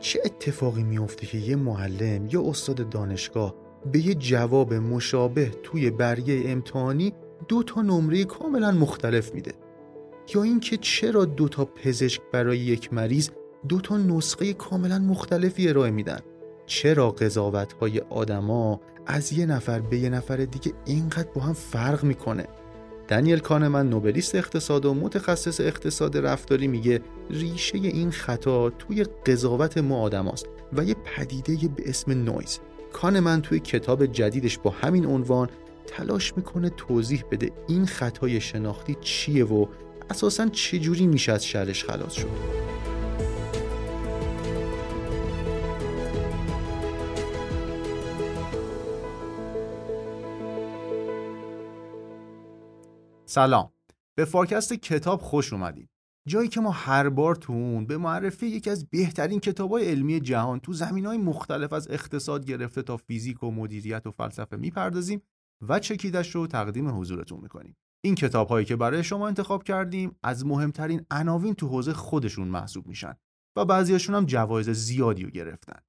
چه اتفاقی میفته که یه معلم یا استاد دانشگاه به یه جواب مشابه توی برگه امتحانی دو تا نمره کاملا مختلف میده؟ یا اینکه چرا دو تا پزشک برای یک مریض دو تا نسخه کاملا مختلفی ارائه میدن؟ چرا قضاوت های آدما از یه نفر به یه نفر دیگه اینقدر با هم فرق می‌کنه؟ دنیل کانمن نوبلیست اقتصاد و متخصص اقتصاد رفتاری میگه ریشه این خطا توی قضاوت ما آدماست و یه پدیده به اسم نویز. کانمن توی کتاب جدیدش با همین عنوان تلاش می‌کنه توضیح بده این خطای شناختی چیه و اساسا چجوری میشه از شرش خلاص شد. سلام. به فارکست کتاب خوش اومدید. جایی که ما هر بار تو اون به معرفی یکی از بهترین های علمی جهان تو زمینه های مختلف از اقتصاد گرفته تا فیزیک و مدیریت و فلسفه می‌پردازیم و چکیدش رو تقدیم حضورتون می‌کنیم. این کتاب هایی که برای شما انتخاب کردیم از مهمترین عناوین تو حوزه خودشون محسوب میشن و بعضیاشون هم جوایز زیادی رو گرفتن.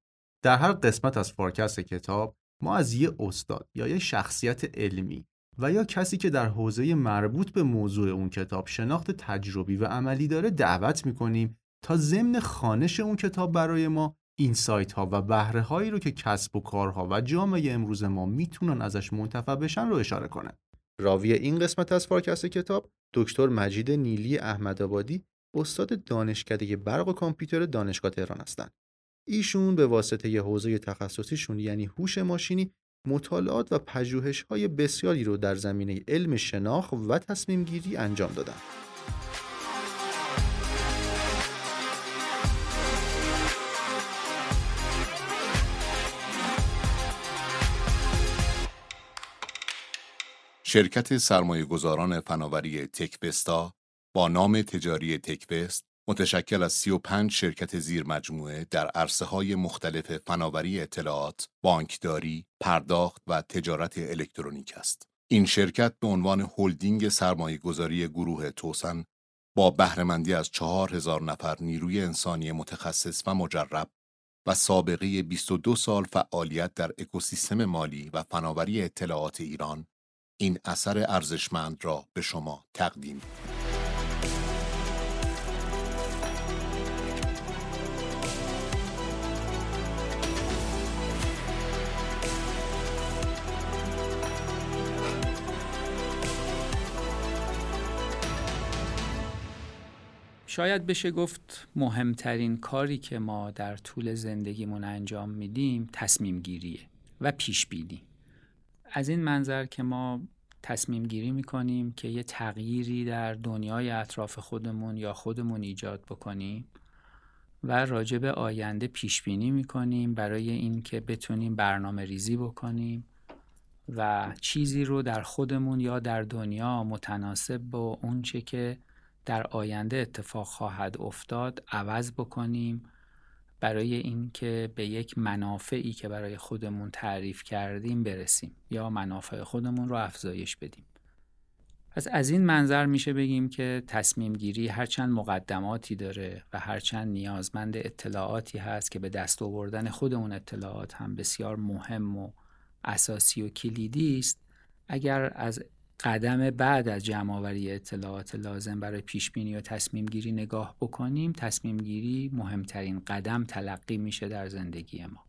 در هر قسمت از فارکست کتاب ما از یه استاد یا یه شخصیت علمی و یا کسی که در حوزه مربوط به موضوع اون کتاب شناخت تجربی و عملی داره دعوت می‌کنیم تا ضمن خانش اون کتاب برای ما این سایت ها و بهره هایی رو که کسب و کارها و جامعه امروز ما می‌تونن ازش منتفع بشن رو اشاره کنه. راوی این قسمت از فارکست کتاب دکتر مجید نیلی احمدآبادی استاد دانشکده برق و کامپیوتر دانشگاه تهران هستند. ایشون به واسطه ی حوزه تخصصیشون یعنی هوش ماشینی مطالعات و های بسیاری رو در زمینه علم شناخت و تصمیم گیری انجام دادن. شرکت سرمایه گذاران فناوری تکبستا با نام تجاری تکبست متشکل از 35 شرکت زیر مجموعه در عرصه های مختلف فناوری اطلاعات، بانکداری، پرداخت و تجارت الکترونیک است. این شرکت به عنوان هلدینگ سرمایه گذاری گروه توسن با بهرهمندی از 4000 نفر نیروی انسانی متخصص و مجرب و سابقه 22 سال فعالیت در اکوسیستم مالی و فناوری اطلاعات ایران این اثر ارزشمند را به شما تقدیم شاید بشه گفت مهمترین کاری که ما در طول زندگیمون انجام میدیم تصمیم گیریه و پیش بینی از این منظر که ما تصمیم گیری می‌کنیم که یه تغییری در دنیای اطراف خودمون یا خودمون ایجاد بکنیم و راجع به آینده پیش بینی می‌کنیم برای اینکه بتونیم برنامه ریزی بکنیم و چیزی رو در خودمون یا در دنیا متناسب با اونچه که در آینده اتفاق خواهد افتاد عوض بکنیم برای اینکه به یک منافعی که برای خودمون تعریف کردیم برسیم یا منافع خودمون رو افزایش بدیم. پس از این منظر میشه بگیم که تصمیم گیری هرچند مقدماتی داره و هرچند نیازمند اطلاعاتی هست که به دست آوردن خود اون اطلاعات هم بسیار مهم و اساسی و کلیدی است. اگر از قدم بعد از جمعآوری اطلاعات لازم برای پیش بینی و تصمیم گیری نگاه بکنیم تصمیم گیری مهمترین قدم تلقی میشه در زندگی ما.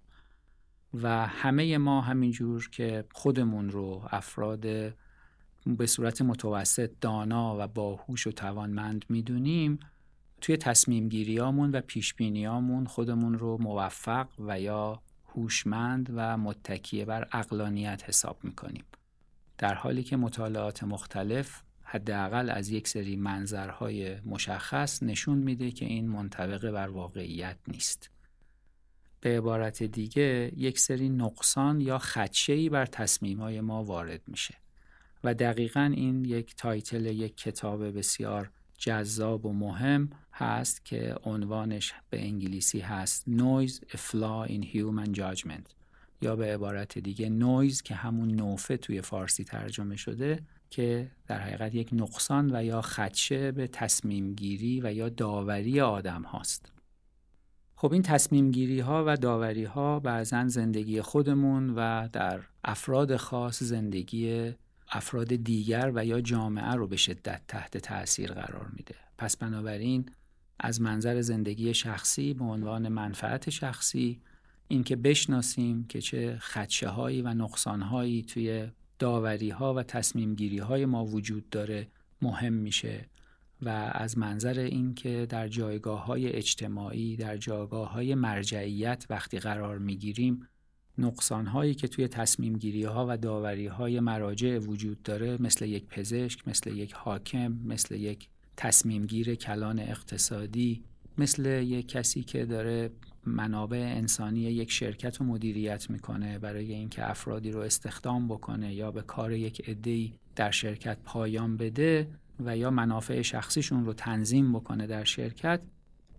و همه ما همینجور که خودمون رو افراد به صورت متوسط دانا و باهوش و توانمند می‌دونیم توی تصمیم گیریامون و پیش بینیامون خودمون رو موفق و یا هوشمند و متکیه بر اقلانیت حساب می‌کنیم. در حالی که مطالعات مختلف حداقل از یک سری منظرهای مشخص نشون میده که این منطبق بر واقعیت نیست. به عبارت دیگه یک سری نقصان یا خدشه‌ای بر تصمیمهای ما وارد میشه و دقیقا این یک تایتل یک کتاب بسیار جذاب و مهم هست که عنوانش به انگلیسی هست Noise a Flaw in Human Judgment یا به عبارت دیگه نویز که همون نوفه توی فارسی ترجمه شده که در حقیقت یک نقصان و یا خدشه به تصمیم گیری و یا داوری آدم هاست. خب این تصمیم گیری ها و داوری ها بعضا زندگی خودمون و در افراد خاص زندگی افراد دیگر و یا جامعه رو به شدت تحت تاثیر قرار میده پس بنابراین از منظر زندگی شخصی به عنوان منفعت شخصی اینکه بشناسیم که چه خدشه هایی و نقصان هایی توی داوری ها و تصمیم گیری های ما وجود داره مهم میشه و از منظر اینکه در جایگاه های اجتماعی در جایگاه های مرجعیت وقتی قرار می‌گیریم نقصان هایی که توی تصمیم گیری ها و داوری های مراجع وجود داره مثل یک پزشک مثل یک حاکم مثل یک تصمیم گیر کلان اقتصادی مثل یک کسی که داره منابع انسانی یک شرکت رو مدیریت می‌کنه برای اینکه افرادی رو استخدام بکنه یا به کار یک عده‌ای در شرکت پایان بده و یا منافع شخصیشون رو تنظیم بکنه در شرکت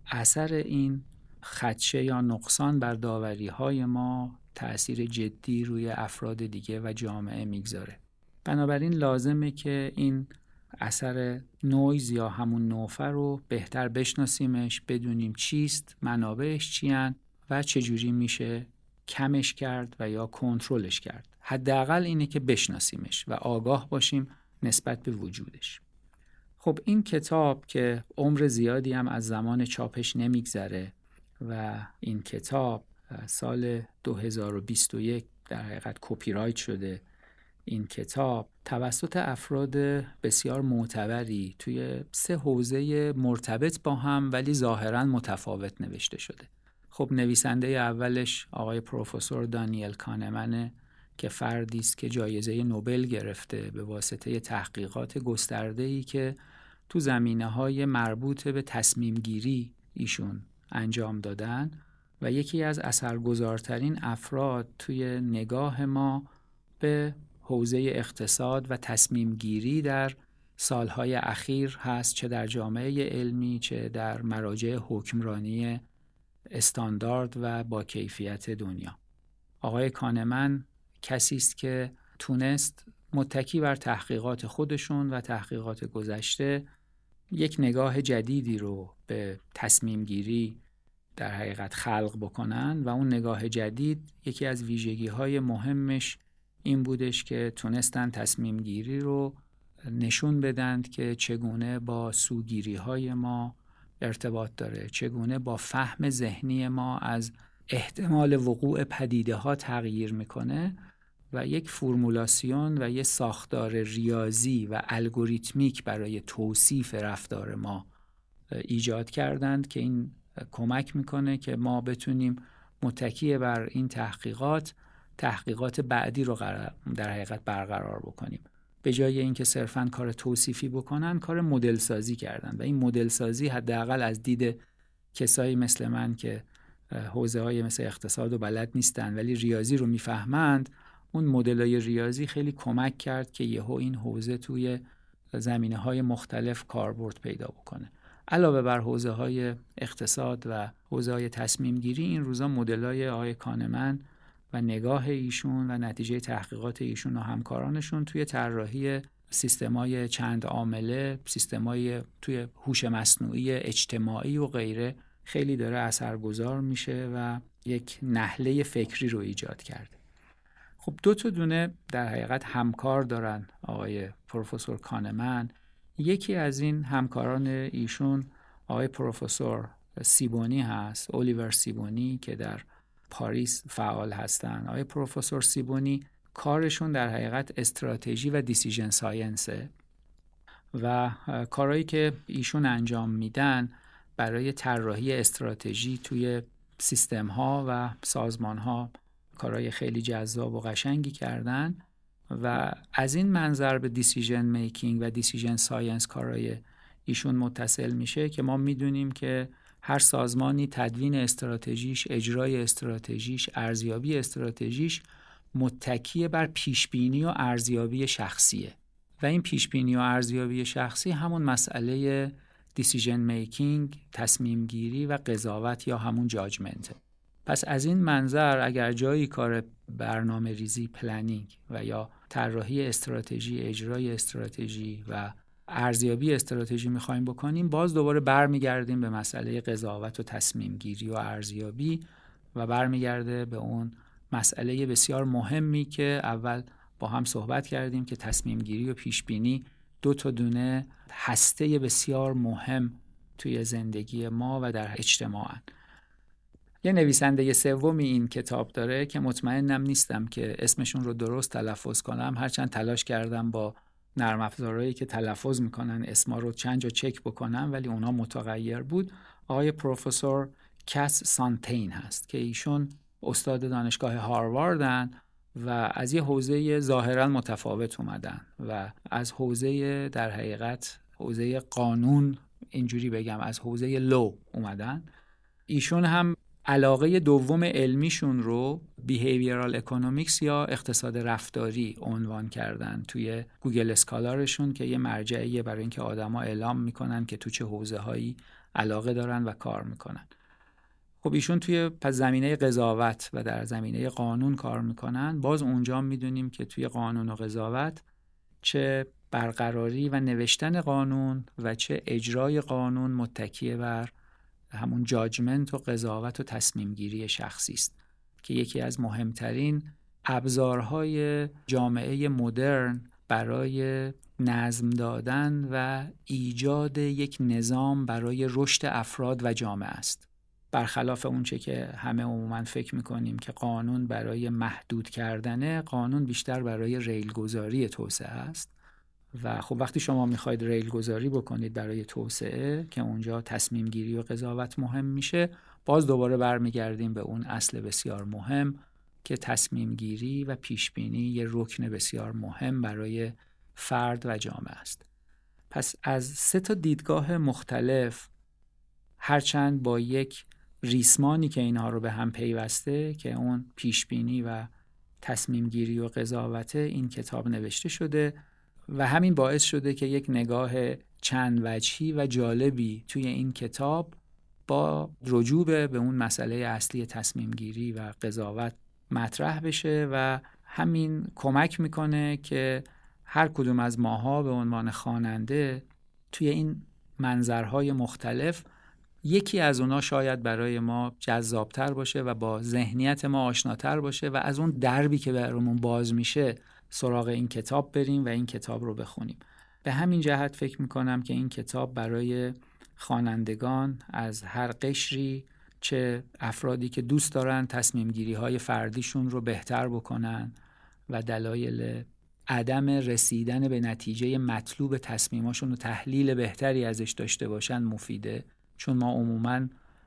اثر این خدشه یا نقصان بر داوری های ما تأثیر جدی روی افراد دیگه و جامعه می‌گذاره. بنابراین لازمه که این اثر نویز یا همون نوفه رو بهتر بشناسیمش بدونیم چیست منابعش چیان و چجوری میشه کمش کرد و یا کنترلش کرد. حداقل اینه که بشناسیمش و آگاه باشیم نسبت به وجودش. خب این کتاب که عمر زیادی هم از زمان چاپش نمیگذره و این کتاب سال 2021 در حقیقت کپی رایت شده. این کتاب توسط افراد بسیار معتبری توی سه حوزه مرتبط با هم ولی ظاهرا متفاوت نوشته شده. خب نویسنده اولش آقای پروفسور دانیل کانمنه که فردی است که جایزه نوبل گرفته به واسطه تحقیقات گسترده‌ای که تو زمینه های مربوط به تصمیم گیری ایشون انجام دادن و یکی از اثرگذارترین افراد توی نگاه ما به حوزه اقتصاد و تصمیم گیری در سالهای اخیر هست چه در جامعه علمی چه در مراجع حکمرانی استاندارد و با کیفیت دنیا. آقای کانمن کسی است که تونست متکی بر تحقیقات خودشون و تحقیقات گذشته یک نگاه جدیدی رو به تصمیم گیری در حقیقت خلق بکنن و اون نگاه جدید یکی از ویژگی های مهمش این بودش که تونستن تصمیم گیری رو نشون بدند که چگونه با سوگیری های ما ارتباط داره چگونه با فهم ذهنی ما از احتمال وقوع پدیده ها تغییر می‌کنه و یک فرمولاسیون و یک ساختار ریاضی و الگوریتمیک برای توصیف رفتار ما ایجاد کردند که این کمک می‌کنه که ما بتونیم متکی بر این تحقیقات تحقیقات بعدی رو در حقیقت برقرار بکنیم. به جای اینکه صرفا کار توصیفی بکنن کار مدل سازی کردن. و این مدل سازی حداقل از دید کسایی مثل من که حوزه های مثل اقتصاد و بلد نیستن ولی ریاضی رو می‌فهمند اون مدل های ریاضی خیلی کمک کرد که یهو این حوزه توی زمینه های مختلف کاربرد پیدا بکنه. علاوه بر حوزه های اقتصاد و حوزه های تصمیم گیری این روزا مدل های آقای کانمن و نگاه ایشون و نتیجه تحقیقات ایشون و همکارانشون توی طراحی سیستمای چند عامله سیستمای توی هوش مصنوعی اجتماعی و غیره خیلی داره اثرگذار میشه و یک نحله فکری رو ایجاد کرده. خب دو تا دونه در حقیقت همکار دارن آقای پروفسور کانمن. یکی از این همکاران ایشون آقای پروفسور سیبونی هست اولیور سیبونی که در پاریس فعال هستن آقای پروفسور سیبونی کارشون در حقیقت استراتژی و دیسیژن ساینسه و کارهایی که ایشون انجام میدن برای طراحی استراتژی توی سیستم ها و سازمان ها کارهای خیلی جذاب و قشنگی کردن و از این منظر به decision making و decision science کارهای ایشون متصل میشه که ما می‌دونیم که هر سازمانی تدوین استراتژیش، اجرای استراتژیش، ارزیابی استراتژیش متکی بر پیشبینی و ارزیابی شخصیه و این پیشبینی و ارزیابی شخصی همون مسئله decision making، تصمیم گیری و قضاوت یا همون judgment ه. پس از این منظر اگر جایی کار برنامه ریزی planning و یا طراحی استراتژی اجرای استراتژی و ارزیابی استراتژی می‌خوایم بکنیم باز دوباره برمیگردیم به مسئله قضاوت و تصمیم گیری و ارزیابی و برمیگرده به اون مسئله بسیار مهمی که اول با هم صحبت کردیم که تصمیم گیری و پیش بینی دو تا دونه هسته بسیار مهم توی زندگی ما و در اجتماعن. یه نویسنده سومی این کتاب داره که مطمئنم نیستم که اسمشون رو درست تلفظ کنم. هرچند تلاش کردم با نرم افزارهایی که تلفظ می‌کنن اسما رو چند جا چک بکنم ولی اونا متغیر بود. آقای پروفسور کس سانتین هست که ایشون استاد دانشگاه هارواردن و از یه حوزه ظاهرا متفاوت اومدن و از حوزه در حقیقت حوزه قانون اینجوری بگم از حوزه law اومدن. ایشون هم علاقه دوم علمیشون رو behavioral economics یا اقتصاد رفتاری عنوان کردن توی Google Scholar شون که یه مرجعیه برای اینکه آدما اعلام می‌کنن که تو چه حوزه هایی علاقه دارن و کار می‌کنن. خب ایشون توی پس زمینه قضاوت و در زمینه قانون کار می‌کنن. باز اونجا می‌دونیم که توی قانون و قضاوت چه برقراری و نوشتن قانون و چه اجرای قانون متکیه بر همون جاجمنت و قضاوت و تصمیم گیری شخصی است که یکی از مهمترین ابزارهای جامعه مدرن برای نظم دادن و ایجاد یک نظام برای رشد افراد و جامعه است. برخلاف اونچه که همه عموما فکر می‌کنیم که قانون برای محدود کردنه قانون بیشتر برای ریلگذاری توسعه است. و خب وقتی شما می‌خواید ریل گذاری بکنید برای توسعه که اونجا تصمیم گیری و قضاوت مهم میشه باز دوباره برمیگردیم به اون اصل بسیار مهم که تصمیم گیری و پیش بینی یه رکن بسیار مهم برای فرد و جامعه است. پس از سه تا دیدگاه مختلف هرچند با یک ریسمانی که اینها رو به هم پیوسته که اون پیش بینی و تصمیم گیری و قضاوت این کتاب نوشته شده. و همین باعث شده که یک نگاه چند وجهی و جالبی توی این کتاب با رجوع به اون مسئله اصلی تصمیم گیری و قضاوت مطرح بشه و همین کمک می‌کنه که هر کدوم از ماها به عنوان خواننده توی این منظرهای مختلف یکی از اونا شاید برای ما جذابتر باشه و با ذهنیت ما آشناتر باشه و از اون دربی که برامون باز میشه سراغ این کتاب بریم و این کتاب رو بخونیم. به همین جهت فکر می‌کنم که این کتاب برای خوانندگان از هر قشری چه افرادی که دوست دارن تصمیم گیری های فردیشون رو بهتر بکنن و دلایل عدم رسیدن به نتیجه مطلوب تصمیماشون و تحلیل بهتری ازش داشته باشن مفیده. چون ما عموما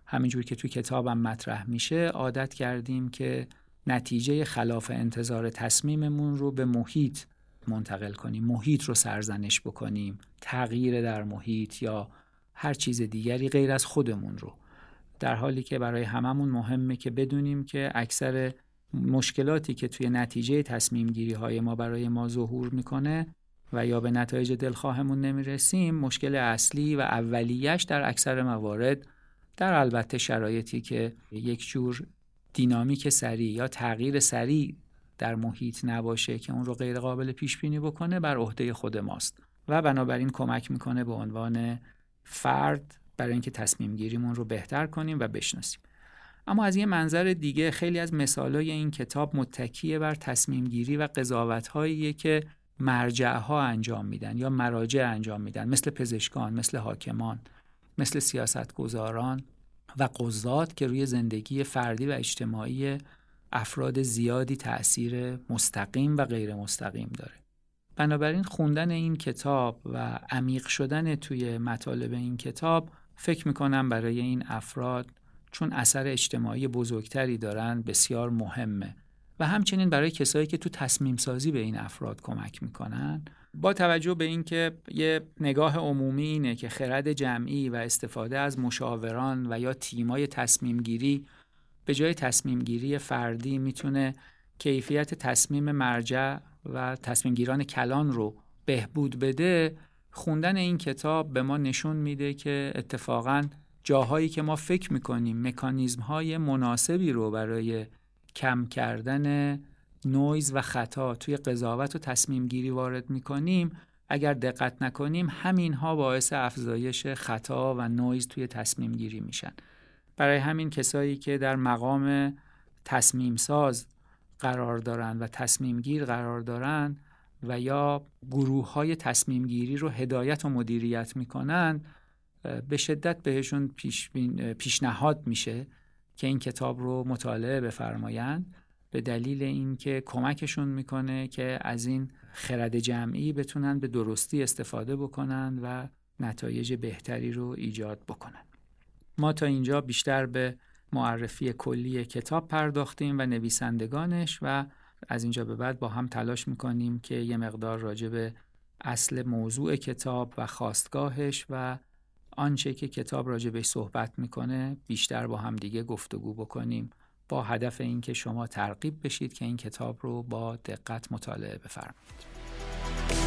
همینجور که توی کتابم مطرح میشه عادت کردیم که نتیجه خلاف انتظار تصمیممون رو به محیط منتقل کنیم محیط رو سرزنش بکنیم تغییر در محیط یا هر چیز دیگری غیر از خودمون رو. در حالی که برای هممون مهمه که بدونیم که اکثر مشکلاتی که توی نتیجه تصمیم گیری های ما برای ما ظهور می‌کنه و یا به نتایج دلخواهمون نمی‌رسیم مشکل اصلی و اولیش در اکثر موارد در البته شرایطی که یک جور دینامیک سریع یا تغییر سریع در محیط نباشه که اون رو غیر قابل پیش بینی بکنه بر عهده خود ماست. و بنابراین کمک می‌کنه به عنوان فرد برای اینکه تصمیم گیریمون رو بهتر کنیم و بشناسیم. اما از یه منظر دیگه خیلی از مثالای این کتاب متکیه بر تصمیم گیری و قضاوت که مرجع ها انجام میدن یا مراجع انجام میدن مثل پزشکان مثل حاکمان مثل سیاستگزاران. و قضات که روی زندگی فردی و اجتماعی افراد زیادی تأثیر مستقیم و غیر مستقیم داره. بنابراین خوندن این کتاب و عمیق شدن توی مطالب این کتاب فکر می‌کنم برای این افراد چون اثر اجتماعی بزرگتری دارن بسیار مهمه. و همچنین برای کسایی که تو تصمیم سازی به این افراد کمک می‌کنن با توجه به اینکه یه نگاه عمومی اینه که خرد جمعی و استفاده از مشاوران و یا تیمای تصمیم گیری به جای تصمیم گیری فردی می‌تونه کیفیت تصمیم مرجع و تصمیم گیران کلان رو بهبود بده خوندن این کتاب به ما نشون میده که اتفاقا جاهایی که ما فکر می‌کنیم مکانیزم های مناسبی رو برای کم کردن نویز و خطا توی قضاوت و تصمیم گیری وارد می‌کنیم اگر دقت نکنیم همین ها باعث افزایش خطا و نویز توی تصمیم گیری میشن. برای همین کسایی که در مقام تصمیم ساز قرار دارند و تصمیم گیر قرار دارند و یا گروه های تصمیم گیری رو هدایت و مدیریت می‌کنن به شدت بهشون پیش پیشنهاد میشه که این کتاب رو مطالعه بفرمایند به دلیل اینکه کمکشون می‌کنه که از این خرد جمعی بتونن به درستی استفاده بکنن و نتایج بهتری رو ایجاد بکنن. ما تا اینجا بیشتر به معرفی کلی کتاب پرداختیم و نویسندگانش و از اینجا به بعد با هم تلاش می‌کنیم که یه مقدار راجع به اصل موضوع کتاب و خواستگاهش و آنچه که کتاب راجع بهش صحبت می‌کنه بیشتر با هم دیگه گفتگو بکنیم با هدف اینکه شما ترغیب بشید که این کتاب رو با دقت مطالعه بفرمایید.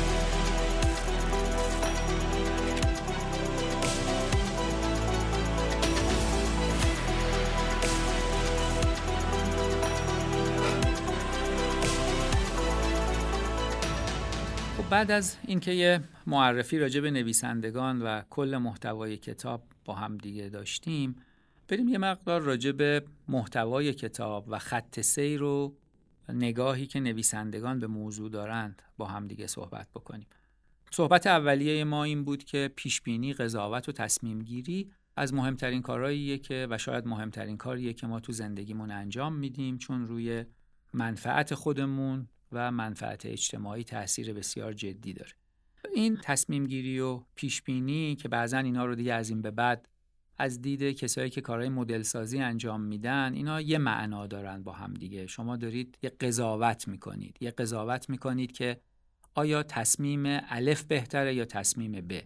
بعد از اینکه یه معرفی راجع به نویسندگان و کل محتوای کتاب با هم دیگه داشتیم بریم یه مقدار راجع به محتوای کتاب و خط سیر و نگاهی که نویسندگان به موضوع دارند با هم دیگه صحبت بکنیم. صحبت اولیه ما این بود که پیشبینی قضاوت و تصمیم گیری از مهمترین کارهاییه که و شاید مهمترین کاریه که ما تو زندگیمون انجام میدیم چون روی منفعت خودمون و منفعت اجتماعی تاثیر بسیار جدی داره. این تصمیم گیری و پیش بینی که بعضا اینا رو دیگه از این به بعد از دید کسایی که کارهای مدل سازی انجام میدن اینا یه معنا دارن با هم دیگه. شما دارید یه قضاوت می‌کنید. یه قضاوت می‌کنید که آیا تصمیم الف بهتره یا تصمیم ب؟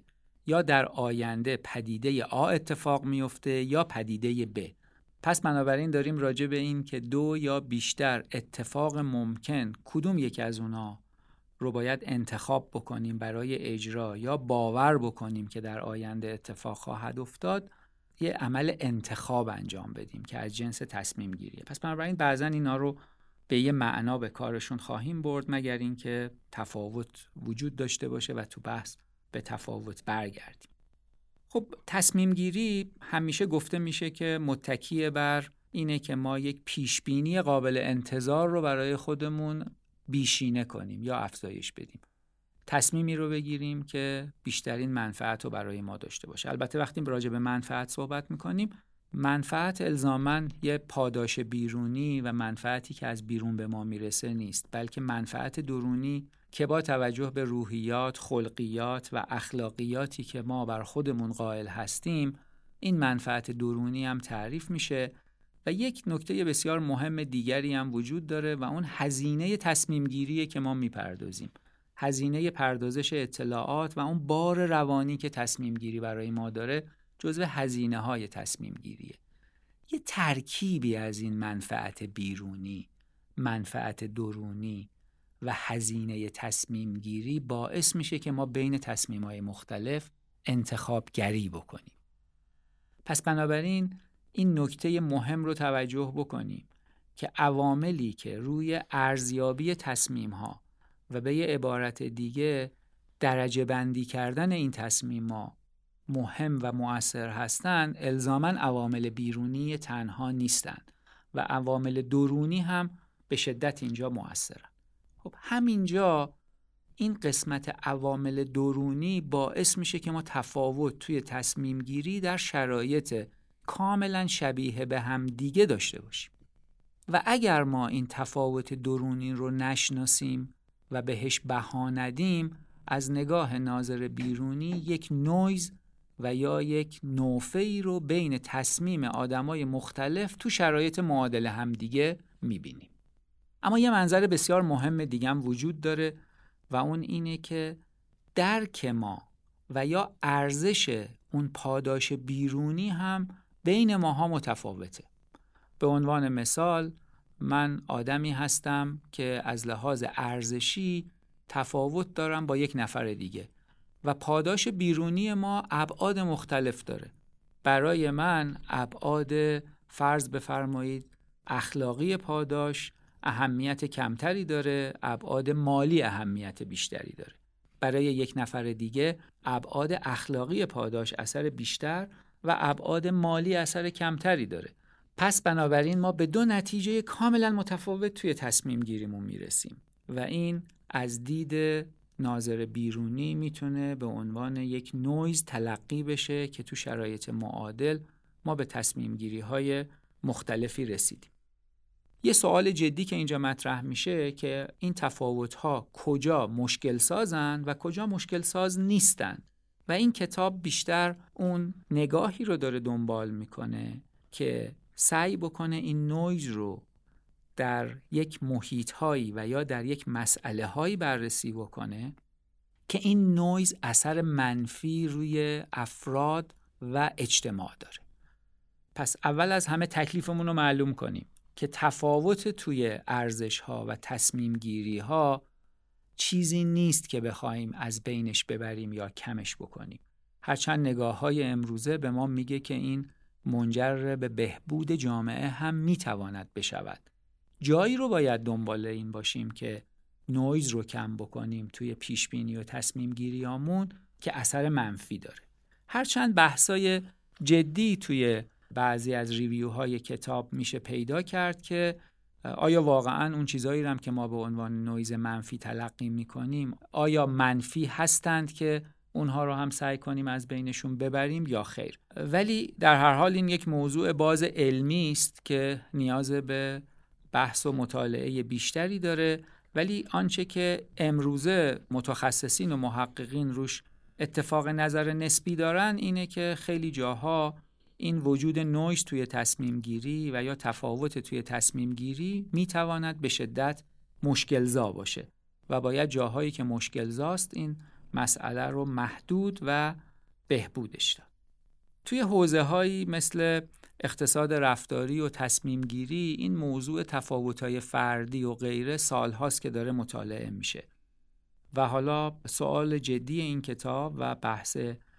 یا در آینده پدیده آ اتفاق میفته یا پدیده ب؟ پس بنابراین داریم راجع به این که دو یا بیشتر اتفاق ممکن کدوم یکی از اونا رو باید انتخاب بکنیم برای اجرا یا باور بکنیم که در آینده اتفاق خواهد افتاد یه عمل انتخاب انجام بدیم که از جنس تصمیم گیریه. پس بنابراین بعضا اینا رو به یه معنا به کارشون خواهیم برد مگر اینکه تفاوت وجود داشته باشه و تو بحث به تفاوت برگردیم. خب تصمیم گیری همیشه گفته میشه که متکی بر اینه که ما یک پیشبینی قابل انتظار رو برای خودمون بیشینه کنیم یا افزایش بدیم. تصمیمی رو بگیریم که بیشترین منفعت رو برای ما داشته باشه. البته وقتی راجع به منفعت صحبت می‌کنیم منفعت الزامن یه پاداش بیرونی و منفعتی که از بیرون به ما می‌رسه نیست بلکه منفعت درونی که با توجه به روحیات، خلقیات و اخلاقیاتی که ما بر خودمون قائل هستیم این منفعت درونی هم تعریف میشه و یک نکته بسیار مهم دیگری هم وجود داره و اون هزینه تصمیم گیریه که ما می‌پردازیم. هزینه پردازش اطلاعات و اون بار روانی که تصمیم گیری برای ما داره جزو هزینه های تصمیم گیریه یه ترکیبی از این منفعت بیرونی منفعت درونی و هزینه تصمیم گیری باعث میشه که ما بین تصمیم های مختلف انتخاب گری بکنیم. پس بنابراین این نکته مهم رو توجه بکنیم که عواملی که روی ارزیابی تصمیم ها و به یه عبارت دیگه درجه بندی کردن این تصمیم ها مهم و مؤثر هستند الزاما عوامل بیرونی تنها نیستند و عوامل درونی هم به شدت اینجا مؤثرن خب همینجا این قسمت عوامل درونی باعث میشه که ما تفاوت توی تصمیم گیری در شرایط کاملا شبیه به هم دیگه داشته باشیم. و اگر ما این تفاوت درونی رو نشناسیم و بهش بها ندیم از نگاه ناظر بیرونی یک نویز و یا یک نوفه ای رو بین تصمیم آدمای مختلف تو شرایط معادل همدیگه می‌بینیم. اما یه منظر بسیار مهم دیگه هم وجود داره و اون اینه که درک ما و یا ارزش اون پاداش بیرونی هم بین ماها متفاوته. به عنوان مثال من آدمی هستم که از لحاظ ارزشی تفاوت دارم با یک نفر دیگه. و پاداش بیرونی ما ابعاد مختلف داره. برای من ابعاد فرض بفرمایید اخلاقی پاداش اهمیت کمتری داره ابعاد مالی اهمیت بیشتری داره. برای یک نفر دیگه ابعاد اخلاقی پاداش اثر بیشتر و ابعاد مالی اثر کمتری داره. پس بنابراین ما به دو نتیجه کاملا متفاوت توی تصمیم گیریمون می‌رسیم و این از دید ناظر بیرونی می‌تونه به عنوان یک نویز تلقی بشه که تو شرایط معادل ما به تصمیم گیری های مختلفی رسیدیم. یه سوال جدی که اینجا مطرح میشه که این تفاوت ها کجا مشکل سازن و کجا مشکل ساز نیستن و این کتاب بیشتر اون نگاهی رو داره دنبال می‌کنه که سعی بکنه این نویز رو در یک محیط هایی و یا در یک مسئله هایی بررسی بکنه که این نویز اثر منفی روی افراد و اجتماع داره. پس اول از همه تکلیفمون رو معلوم کنیم که تفاوت توی ارزش ها و تصمیم گیری ها چیزی نیست که بخوایم از بینش ببریم یا کمش بکنیم. هرچند نگاه های امروزه به ما میگه که این منجر به بهبود جامعه هم می‌تواند بشود. جایی رو باید دنبال این باشیم که نویز رو کم بکنیم توی پیش بینی و تصمیم گیریامون که اثر منفی داره. هرچند بحثای جدی توی بعضی از ریویوهای کتاب میشه پیدا کرد که آیا واقعا اون چیزایی هم که ما به عنوان نویز منفی تلقی می‌کنیم آیا منفی هستند که اونها رو هم سعی کنیم از بینشون ببریم یا خیر؟ ولی در هر حال این یک موضوع باز علمی است که نیاز به بحث و مطالعه بیشتری داره ولی آنچه که امروزه متخصصین و محققین روش اتفاق نظر نسبی دارن اینه که خیلی جاها این وجود نویز توی تصمیم گیری و یا تفاوت توی تصمیم گیری می‌تواند به شدت مشکلزا باشه و باید جاهایی که مشکلزاست این مسئله رو محدود و بهبودش داد. توی حوزه هایی مثل اقتصاد رفتاری و تصمیم گیری این موضوع تفاوت‌های فردی و غیره سالهاست که داره مطالعه میشه. و حالا سوال جدی این کتاب و بحث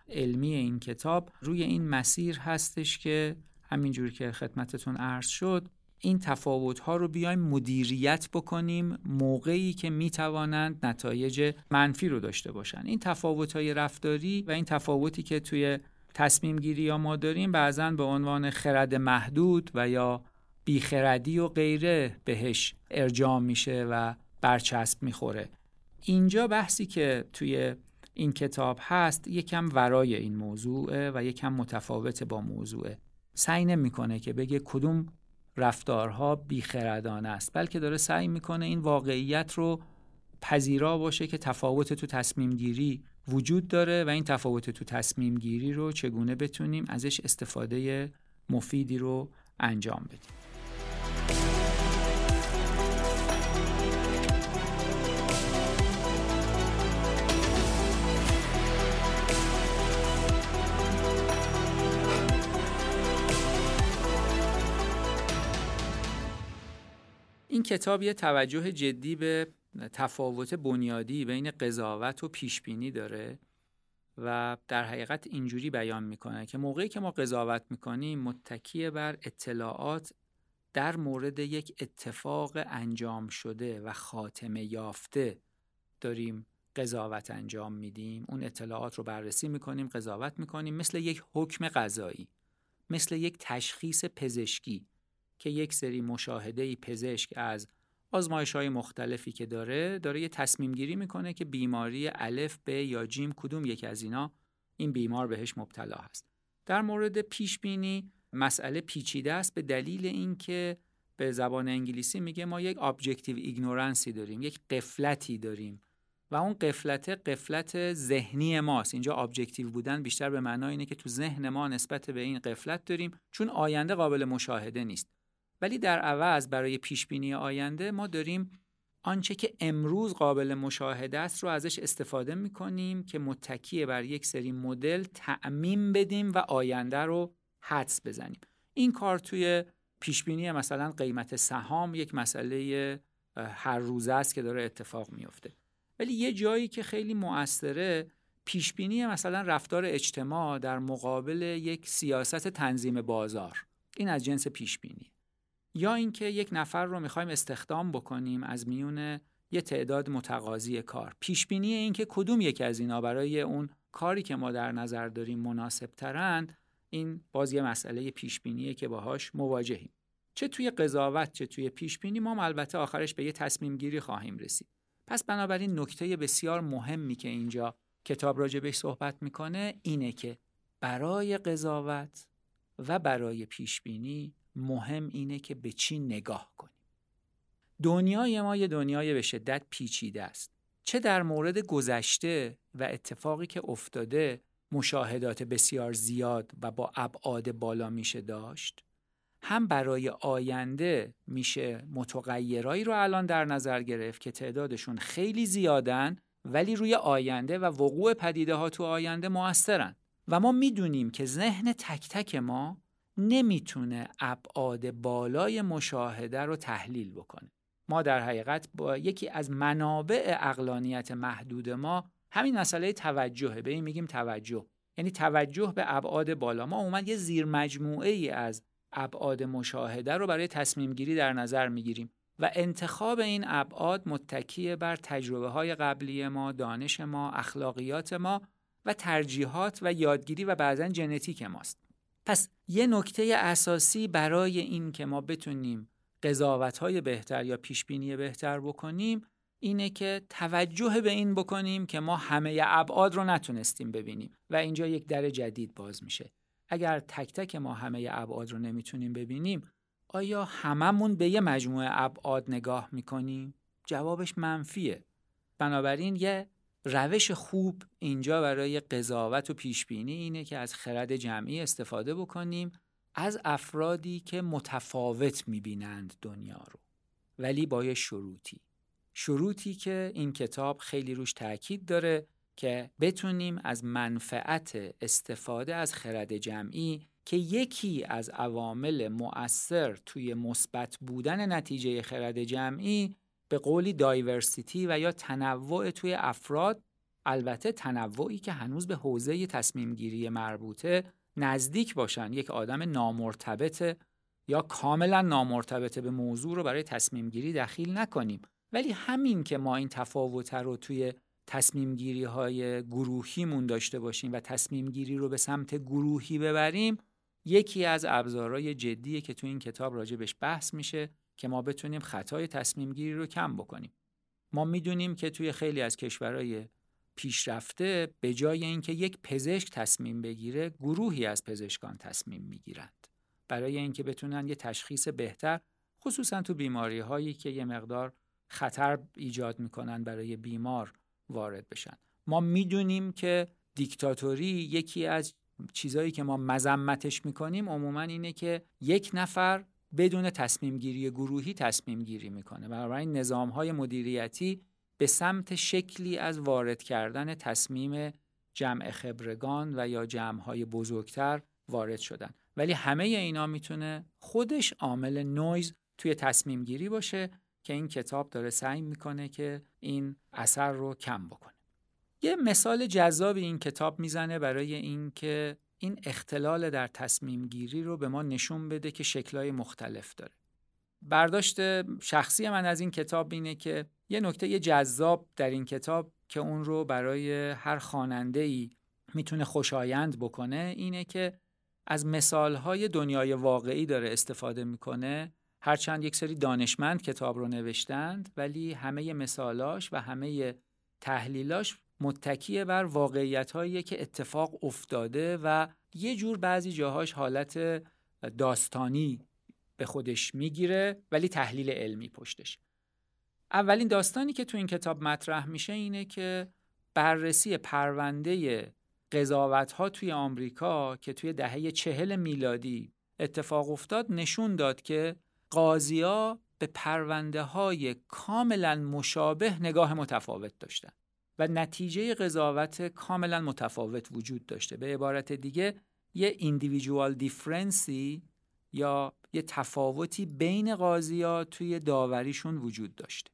علمی این کتاب روی این مسیر هستش که همینجور که خدمتتون عرض شد این تفاوت ها رو بیایم مدیریت بکنیم موقعی که می توانند نتایج منفی رو داشته باشن. این تفاوت های رفتاری و این تفاوتی که توی تصمیم گیری یا ما داریم بعضا به عنوان خرد محدود و یا بیخردی و غیره بهش ارجام میشه و برچسب می‌خوره. اینجا بحثی که توی این کتاب هست یکم ورای این موضوع و یکم متفاوت با موضوع سعی نمی‌کنه که بگه کدوم رفتارها بیخردانه است بلکه داره سعی می‌کنه این واقعیت رو پذیرا باشه که تفاوت تو تصمیم گیری وجود داره و این تفاوت تو تصمیم گیری رو چگونه بتونیم ازش استفاده مفیدی رو انجام بدیم. این کتاب یه توجه جدی به تفاوت بنیادی بین قضاوت و پیشبینی داره و در حقیقت اینجوری بیان می‌کنه که موقعی که ما قضاوت می‌کنیم متکی بر اطلاعات در مورد یک اتفاق انجام شده و خاتمه یافته داریم قضاوت انجام میدیم. اون اطلاعات رو بررسی می‌کنیم قضاوت می‌کنیم مثل یک حکم قضایی مثل یک تشخیص پزشکی که یک سری مشاهده پزشک از آزمایش های مختلفی که داره داره یه تصمیم گیری می‌کنه که بیماری الف ب یا جیم کدوم یکی از اینا این بیمار بهش مبتلا هست. در مورد پیش بینی مسئله پیچیده است به دلیل اینکه به زبان انگلیسی میگه ما یک objective ignorance ی داریم یک غفلتی داریم و اون غفلت غفلت ذهنی ماست. اینجا objective بودن بیشتر به معنای اینه که تو ذهن ما نسبت به این غفلت داریم چون آینده قابل مشاهده نیست. ولی در عوض برای پیش بینی آینده ما داریم آنچه که امروز قابل مشاهده است رو ازش استفاده می کنیم که متکی بر یک سری مدل تعمیم بدیم و آینده رو حدس بزنیم. این کار توی پیش بینی مثلا قیمت سهام یک مسئله هر روزه است که داره اتفاق میفته ولی یه جایی که خیلی مؤثره پیش بینی مثلا رفتار اجتماع در مقابل یک سیاست تنظیم بازار. این از جنس پیش بینی یا اینکه یک نفر رو می‌خوایم استخدام بکنیم از میون یه تعداد متقاضی کار. پیش بینی این که کدوم یکی از اینا برای اون کاری که ما در نظر داریم مناسب ترند این باز یه مسئله پیش بینیه که باهاش مواجهیم. چه توی قضاوت چه توی پیش بینی ما البته آخرش به یه تصمیم گیری خواهیم رسید. پس بنابراین نکته بسیار مهمی که اینجا کتاب راجع بهش صحبت می‌کنه اینه که برای قضاوت و برای پیش بینی مهم اینه که به چی نگاه کنیم. دنیای ما یه دنیای به شدت پیچیده است. چه در مورد گذشته و اتفاقی که افتاده مشاهدات بسیار زیاد و با ابعاد بالا میشه داشت؟ هم برای آینده میشه متغیرایی رو الان در نظر گرفت که تعدادشون خیلی زیادن ولی روی آینده و وقوع پدیده ها تو آینده موثرن. و ما می‌دونیم که ذهن تک تک ما نمی‌تونه ابعاد بالای مشاهده رو تحلیل بکنه. ما در حقیقت با یکی از منابع اقلانیت محدود ما همین مسئله توجهه. به این میگیم توجه. یعنی توجه به ابعاد بالا. ما اومد یه زیر ای از ابعاد مشاهده رو برای تصمیم گیری در نظر می‌گیریم و انتخاب این ابعاد متکی بر تجربه های قبلی ما، دانش ما، اخلاقیات ما و ترجیحات و یادگیری و بعضا ژنتیک ماست. پس یه نکته اساسی برای این که ما بتونیم قضاوت های بهتر یا پیش بینی بهتر بکنیم اینه که توجه به این بکنیم که ما همه ابعاد رو نتونستیم ببینیم و اینجا یک در جدید باز میشه. اگر تک تک ما همه ابعاد رو نمی‌تونیم ببینیم آیا هممون به یه مجموعه ابعاد نگاه می‌کنیم؟ جوابش منفیه. بنابراین یه روش خوب اینجا برای قضاوت و پیش بینی اینه که از خرد جمعی استفاده بکنیم از افرادی که متفاوت می‌بینند دنیا رو ولی با یه شروطی. شروطی که این کتاب خیلی روش تاکید داره که بتونیم از منفعت استفاده از خرد جمعی که یکی از عوامل مؤثر توی مثبت بودن نتیجه خرد جمعی به قولی دایورسیتی و یا تنوع توی افراد البته تنوعی که هنوز به حوزه تصمیم گیری مربوطه نزدیک باشن. یک آدم نامرتبط یا کاملا نامرتبط به موضوع رو برای تصمیم گیری دخیل نکنیم. ولی همین که ما این تفاوت رو توی تصمیم گیری های گروهیمون داشته باشیم و تصمیم گیری رو به سمت گروهی ببریم یکی از ابزارهای جدیه که تو این کتاب راجع بحث میشه که ما بتونیم خطای تصمیم گیری رو کم بکنیم. ما می‌دونیم که توی خیلی از کشورهای پیشرفته به جای اینکه یک پزشک تصمیم بگیره گروهی از پزشکان تصمیم می‌گیرند. برای اینکه بتونن یه تشخیص بهتر خصوصا تو بیماری هایی که یه مقدار خطر ایجاد می‌کنن برای بیمار وارد بشن. ما می‌دونیم که دیکتاتوری یکی از چیزایی که ما مذمتش می‌کنیم عموما اینه که یک نفر بدون تصمیم گیری گروهی تصمیم گیری می‌کنه. بنابراین نظام های مدیریتی به سمت شکلی از وارد کردن تصمیم جمع خبرگان و یا جمع های بزرگتر وارد شدن. ولی همه اینا می‌تونه خودش عامل نویز توی تصمیم گیری باشه که این کتاب داره سعی می‌کنه که این اثر رو کم بکنه. یه مثال جذابی این کتاب می‌زنه برای اینکه این اختلال در تصمیم گیری رو به ما نشون بده که شکلهای مختلف داره. برداشت شخصی من از این کتاب اینه که یه نکته جذاب در این کتاب که اون رو برای هر خواننده ای می‌تونه خوشایند بکنه اینه که از مثالهای دنیای واقعی داره استفاده می‌کنه. هرچند یک سری دانشمند کتاب رو نوشتند ولی همه مثالاش و همه تحلیلاش متکیه بر واقعیت هایی که اتفاق افتاده و یه جور بعضی جاهاش حالت داستانی به خودش می‌گیره ولی تحلیل علمی پشتش. اولین داستانی که تو این کتاب مطرح میشه اینه که بررسی پرونده قضاوت ها توی آمریکا که توی دهه چهل میلادی اتفاق افتاد نشون داد که قاضیا به پرونده های کاملا مشابه نگاه متفاوت داشتن. و نتیجه قضاوت کاملا متفاوت وجود داشته. به عبارت دیگه یه ایندیویژوال دیفرنسی یا یه تفاوتی بین قاضیا توی داوریشون وجود داشته.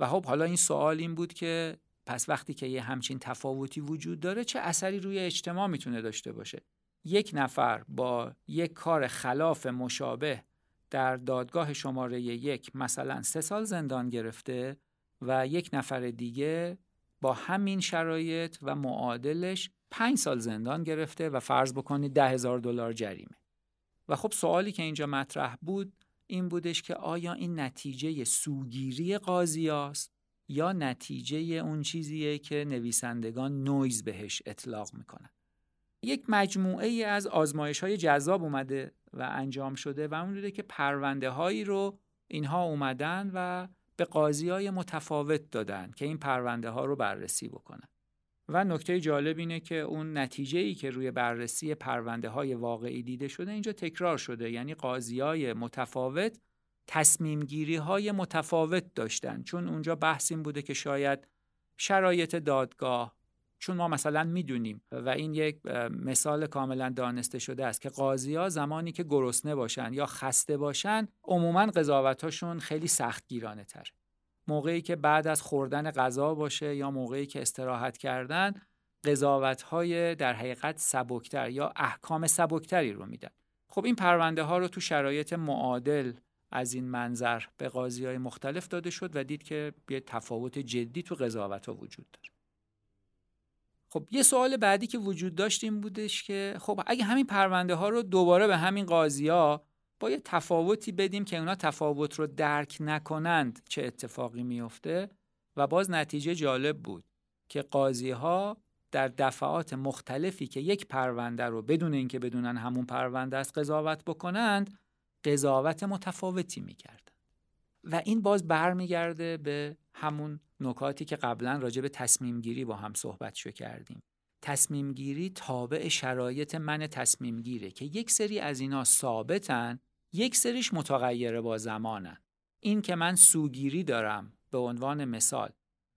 و خب حالا این سوال این بود که پس وقتی که یه همچین تفاوتی وجود داره چه اثری روی اجتماع می‌تونه داشته باشه؟ یک نفر با یک کار خلاف مشابه در دادگاه شماره یک مثلا سه سال زندان گرفته و یک نفر دیگه با همین شرایط و معادلش پنج سال زندان گرفته و فرض بکنید ده هزار دلار جریمه. و خب سوالی که اینجا مطرح بود این بودش که آیا این نتیجه سوگیری قاضی یا نتیجه اون چیزیه که نویسندگان نویز بهش اطلاق می‌کنن؟ یک مجموعه ای از آزمایش های جذاب اومده و انجام شده و اون که پرونده هایی رو اینها اومدن و به قاضی های متفاوت دادن که این پرونده ها رو بررسی بکنن. و نکته جالب اینه که اون نتیجه ای که روی بررسی پرونده های واقعی دیده شده اینجا تکرار شده. یعنی قاضی های متفاوت تصمیم گیری های متفاوت داشتن. چون اونجا بحث این بوده که شاید شرایط دادگاه چون ما مثلا می‌دونیم و این یک مثال کاملا دانسته شده است که قاضی ها زمانی که گرسنه باشن یا خسته باشن عموما قضاوتاشون خیلی سختگیرانه تر. موقعی که بعد از خوردن غذا باشه یا موقعی که استراحت کردن قضاوت های در حقیقت سبکتر یا احکام سبکتری رو میدن. خب این پرونده ها رو تو شرایط معادل از این منظر به قاضی های مختلف داده شد و دید که یه تفاوت جدی تو قضاوت ها وجود داره. خب یه سوال بعدی که وجود داشت این بودش که خب اگه همین پرونده ها رو دوباره به همین قاضی ها با یه تفاوتی بدیم که اونا تفاوت رو درک نکنند چه اتفاقی میفته و باز نتیجه جالب بود که قاضی ها در دفعات مختلفی که یک پرونده رو بدون اینکه بدونن همون پرونده است قضاوت بکنند قضاوت متفاوتی می‌کردن. و این باز برمیگرده به همون نکاتی که قبلا راجع به تصمیم گیری با هم صحبت شو کردیم. تصمیم گیری تابع شرایط من تصمیم گیره که یک سری از اینا ثابتن یک سریش متغیره با زمانن. این که من سوگیری دارم به عنوان مثال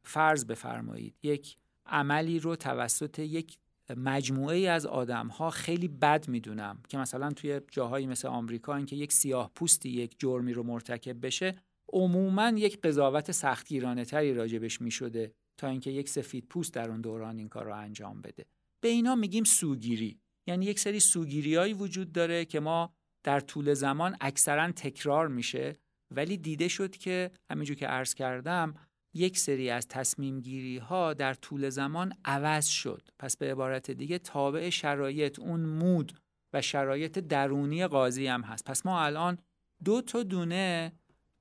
فرض بفرمایید یک عملی رو توسط یک مجموعه از آدم ها خیلی بد می‌دونم که مثلا توی جاهایی مثل آمریکا اینکه یک سیاه پوستی یک جرمی رو مرتکب بشه عموما یک قضاوت سختگیرانه تری راجبش می شده تا اینکه یک سفید پوست در اون دوران این کار رو انجام بده. به اینا میگیم سوگیری. یعنی یک سری سوگیریهایی وجود داره که ما در طول زمان اکثرا تکرار میشه ولی دیده شد که همینجور که عرض کردم یک سری از تصمیم گیری ها در طول زمان عوض شد. پس به عبارت دیگه تابع شرایط اون mood و شرایط درونی قاضی هم هست. پس ما الان دو تا دونه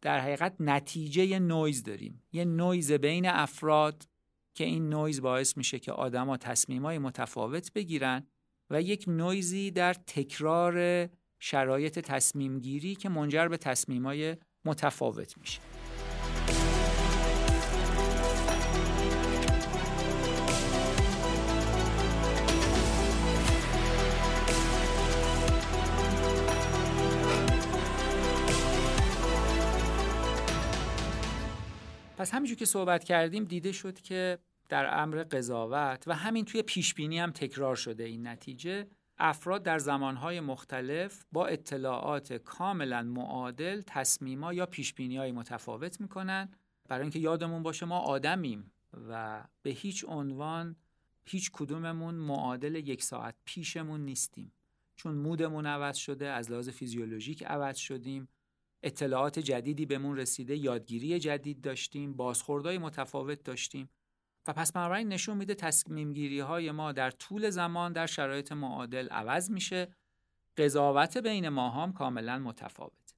در حقیقت نتیجه نویز داریم. یه نویز بین افراد که این نویز باعث میشه که آدما تصمیمای متفاوت بگیرن و یک نویزی در تکرار شرایط تصمیم گیری که منجر به تصمیمای متفاوت میشه. پس همینجور که صحبت کردیم دیده شد که در امر قضاوت و همین توی پیشبینی هم تکرار شده این نتیجه افراد در زمانهای مختلف با اطلاعات کاملا معادل تصمیما یا پیشبینی های متفاوت می‌کنن. برای اینکه یادمون باشه ما آدمیم و به هیچ عنوان هیچ کدوممون معادل یک ساعت پیشمون نیستیم. چون مودمون عوض شده از لحاظ فیزیولوژیک عوض شدیم. اطلاعات جدیدی بهمون رسیده یادگیری جدید داشتیم بازخوردهای متفاوت داشتیم و پس بنابراین نشون میده تصمیم گیری های ما در طول زمان در شرایط معادل عوض میشه. قضاوت بین ما هم کاملا متفاوت.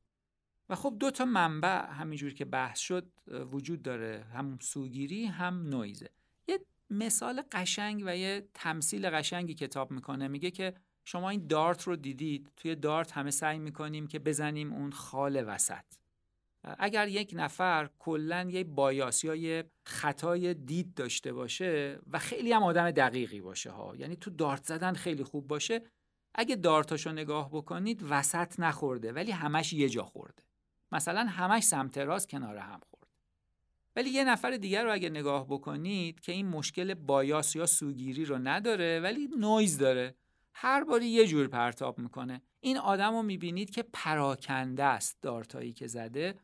و خب دو تا منبع همینجور که بحث شد وجود داره. هم سوگیری هم نویزه. یه مثال قشنگ و یه تمثیل قشنگی کتاب می‌کنه. میگه که شما این دارت رو دیدید توی دارت همه سعی می‌کنیم که بزنیم اون خال وسط. اگر یک نفر کلا یه بایاس یا یه خطای دید داشته باشه و خیلی هم آدم دقیقی باشه ها یعنی تو دارت زدن خیلی خوب باشه اگه دارتاشو نگاه بکنید وسط نخورده ولی همش یه جا خورده. مثلا همش سمت راست کنار هم خورده ولی یه نفر دیگر رو اگه نگاه بکنید که این مشکل بایاس یا سوگیری رو نداره ولی نویز داره. هر باری یه جور پرتاب می‌کنه. این آدم رو می‌بینید که پراکنده است دارتایی که زده.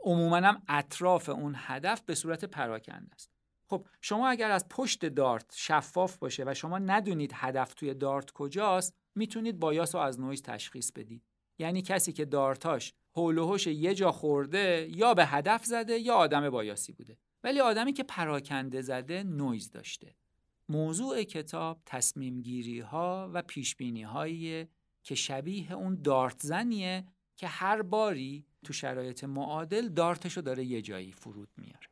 عموما هم اطراف اون هدف به صورت پراکنده است. خب شما اگر از پشت دارت شفاف باشه و شما ندونید هدف توی دارت کجاست می‌تونید bias رو از نویز تشخیص بدید. یعنی کسی که دارتاش حول یه جا خورده یا به هدف زده یا آدم bias ی بوده. ولی آدمی که پراکنده زده نویز داشته. موضوع کتاب تصمیم گیری ها و پیش بینی که شبیه اون دارت زنیه که هر باری تو شرایط معادل دارتشو داره یه جایی فرود میاره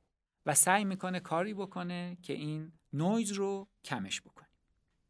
و سعی می‌کنه کاری بکنه که این نویز رو کمش بکنه.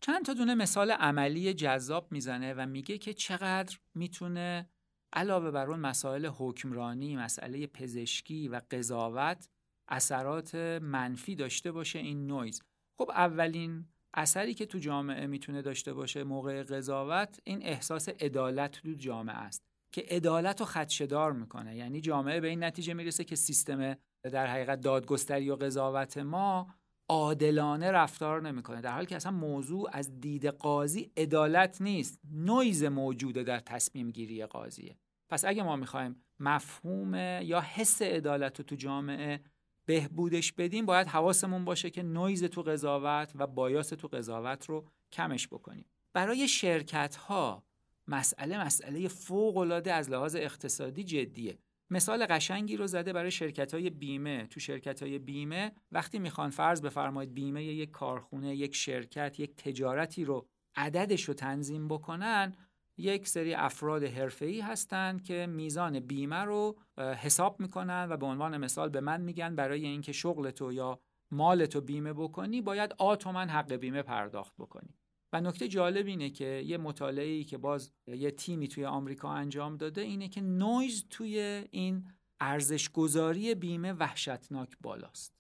چند تا دونه مثال عملی جذاب می‌زنه و میگه که چقدر می‌تونه علاوه بر اون مسائل حکمرانی، مسئله پزشکی و قضاوت اثرات منفی داشته باشه این نویز. خب اولین اثری که تو جامعه می‌تونه داشته باشه موقع قضاوت این احساس عدالت تو جامعه است که عدالت رو خدشدار می‌کنه. یعنی جامعه به این نتیجه می‌رسه که سیستم در حقیقت دادگستری و قضاوت ما عادلانه رفتار نمی‌کنه. در حالی که اصلا موضوع از دید قاضی عدالت نیست. نویز موجوده در تصمیم گیری قاضیه. پس اگه ما می‌خوایم مفهوم یا حس عدالت رو تو جامعه بهبودش بدیم باید حواسمون باشه که نویز تو قضاوت و بایاس تو قضاوت رو کمش بکنیم. برای شرکت ها مسئله مسئله فوق العاده از لحاظ اقتصادی جدیه. مثال قشنگی رو زده برای شرکت های بیمه. تو شرکت های بیمه وقتی می‌خوان فرض بفرمایید بیمه یک کارخونه یک شرکت یک تجارتی رو عددش رو تنظیم بکنن یک سری افراد حرفه‌ای هستند که میزان بیمه رو حساب می‌کنن و به عنوان مثال به من میگن برای اینکه شغل تو یا مال تو بیمه بکنی باید آتومن حق بیمه پرداخت بکنی. و نکته جالب اینه که یه مطالعه‌ای که باز یه تیمی توی آمریکا انجام داده اینه که نویز توی این ارزشگذاری بیمه وحشتناک بالاست.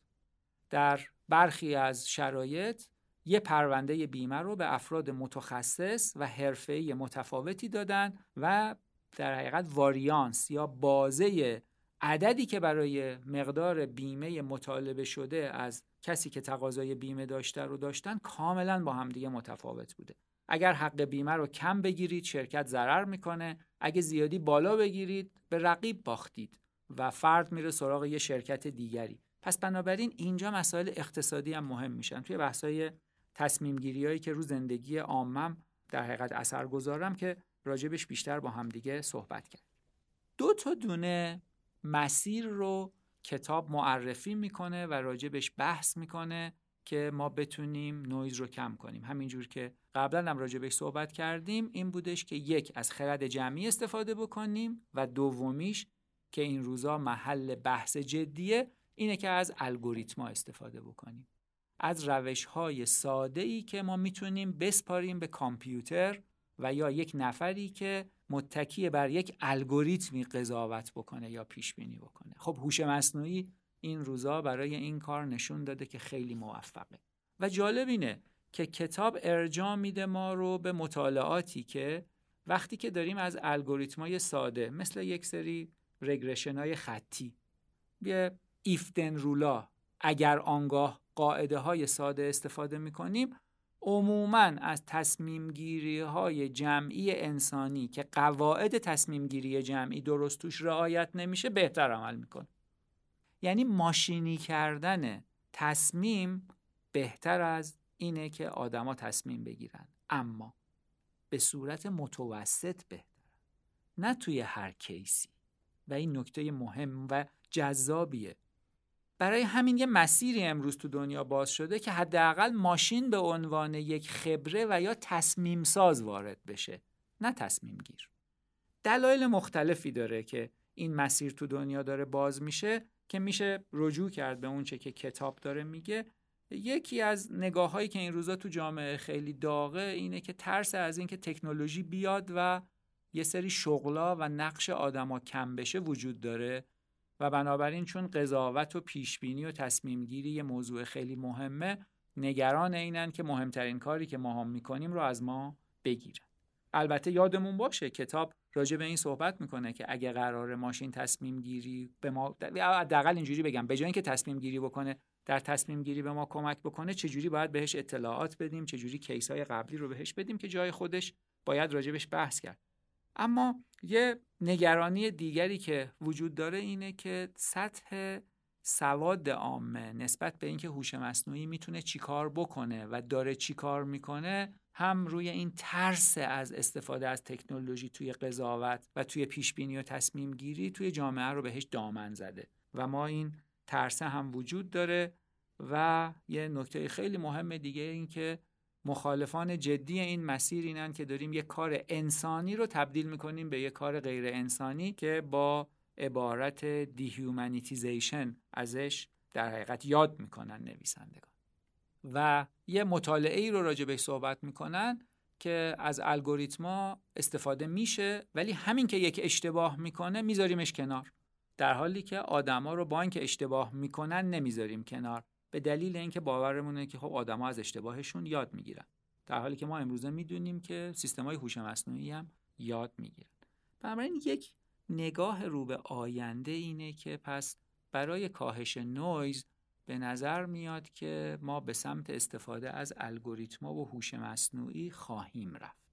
در برخی از شرایط یه پرونده بیمه رو به افراد متخصص و حرفه‌ای متفاوتی دادن و در حقیقت واریانس یا بازه عددی که برای مقدار بیمه مطالبه شده از کسی که تقاضای بیمه داشته رو داشتن کاملا با همدیگه متفاوت بوده. اگر حق بیمه رو کم بگیرید شرکت ضرر می‌کنه. اگه زیادی بالا بگیرید به رقیب باختید و فرد میره سراغ یه شرکت دیگری. پس بنابراین اینجا مسائل اقتصادی هم مهم میشن. توی بحثای تصمیم هایی که رو زندگی عامم در حقیقت اثر گذارم که راجبش بیشتر با همدیگه صحبت کرد. دو تا دونه مسیر رو کتاب معرفی می‌کنه و راجبش بحث می‌کنه که ما بتونیم نویز رو کم کنیم. همینجور که قبلا هم راجبش صحبت کردیم این بودش که یک از خرد جمعی استفاده بکنیم و دومیش که این روزا محل بحث جدیه اینه که از الگوریتما استفاده بکنیم. از روش های ساده ای که ما می‌تونیم بسپاریم به کامپیوتر و یا یک نفری که متکی بر یک الگوریتمی قضاوت بکنه یا پیش بینی بکنه. خب هوش مصنوعی این روزا برای این کار نشون داده که خیلی موفقه. و جالب اینه که کتاب ارجاع میده ما رو به مطالعاتی که وقتی که داریم از الگوریتمای ساده مثل یک سری رگرشن های خطی یه ایفتن رولا اگر آنگاه قاعده های ساده استفاده می‌کنیم عموما از تصمیم گیری های جمعی انسانی که قواعد تصمیم گیری جمعی درست توش رعایت نمیشه بهتر عمل می‌کنه. یعنی ماشینی کردن تصمیم بهتر از اینه که آدما تصمیم بگیرن. اما به صورت متوسط بهتر. نه توی هر کیسی. و این نکته مهم و جذابیه. برای همین یه مسیری امروز تو دنیا باز شده که حداقل ماشین به عنوان یک خبره و یا تصمیم ساز وارد بشه نه تصمیم گیر دلایل مختلفی داره که این مسیر تو دنیا داره باز میشه که میشه رجوع کرد به اونچه که کتاب داره میگه. یکی از نگاه هایی که این روزا تو جامعه خیلی داغه اینه که ترس از اینکه تکنولوژی بیاد و یه سری شغلا و نقش آدما کم بشه وجود داره. و بنابراین چون قضاوت و پیشبینی و تصمیم گیری یه موضوع خیلی مهمه نگران اینن که مهمترین کاری که ما هم می‌کنیم رو از ما بگیرن. البته یادمون باشه کتاب راجع به این صحبت می‌کنه که اگه قرار ماشین تصمیم گیری به ما حداقل اینجوری بگم به جای اینکه تصمیم گیری بکنه در تصمیم گیری به ما کمک بکنه چجوری باید بهش اطلاعات بدیم؟ چجوری کیس های قبلی رو بهش بدیم که جای خودش باید راجبش بحث کرد؟ اما یه نگرانی دیگری که وجود داره اینه که سطح سواد عامه نسبت به اینکه هوش مصنوعی می‌تونه چیکار بکنه و داره چیکار می‌کنه هم روی این ترس از استفاده از تکنولوژی توی قضاوت و توی پیشبینی و تصمیم گیری توی جامعه رو بهش دامن زده. و ما این ترسه هم وجود داره. و یه نکته خیلی مهم دیگه این که مخالفان جدی این مسیر اینن که داریم یه کار انسانی رو تبدیل می‌کنیم به یه کار غیر انسانی که با عبارت دیهیومانیتیزیشن ازش در حقیقت یاد می‌کنن نویسندگان. و یه مطالعه ای رو راجع به صحبت می‌کنن که از الگوریتما استفاده میشه ولی همین که یک اشتباه می‌کنه میذاریمش کنار. در حالی که آدما رو با اینکه اشتباه می‌کنن نمی‌ذاریم کنار. به دلیل اینکه باورمونه که خب آدما از اشتباهشون یاد می‌گیرن. در حالی که ما امروزه می‌دونیم که سیستم های هوش مصنوعی هم یاد می‌گیرن. بنابراین یک نگاه رو به آینده اینه که پس برای کاهش نویز به نظر میاد که ما به سمت استفاده از الگوریتما و هوش مصنوعی خواهیم رفت.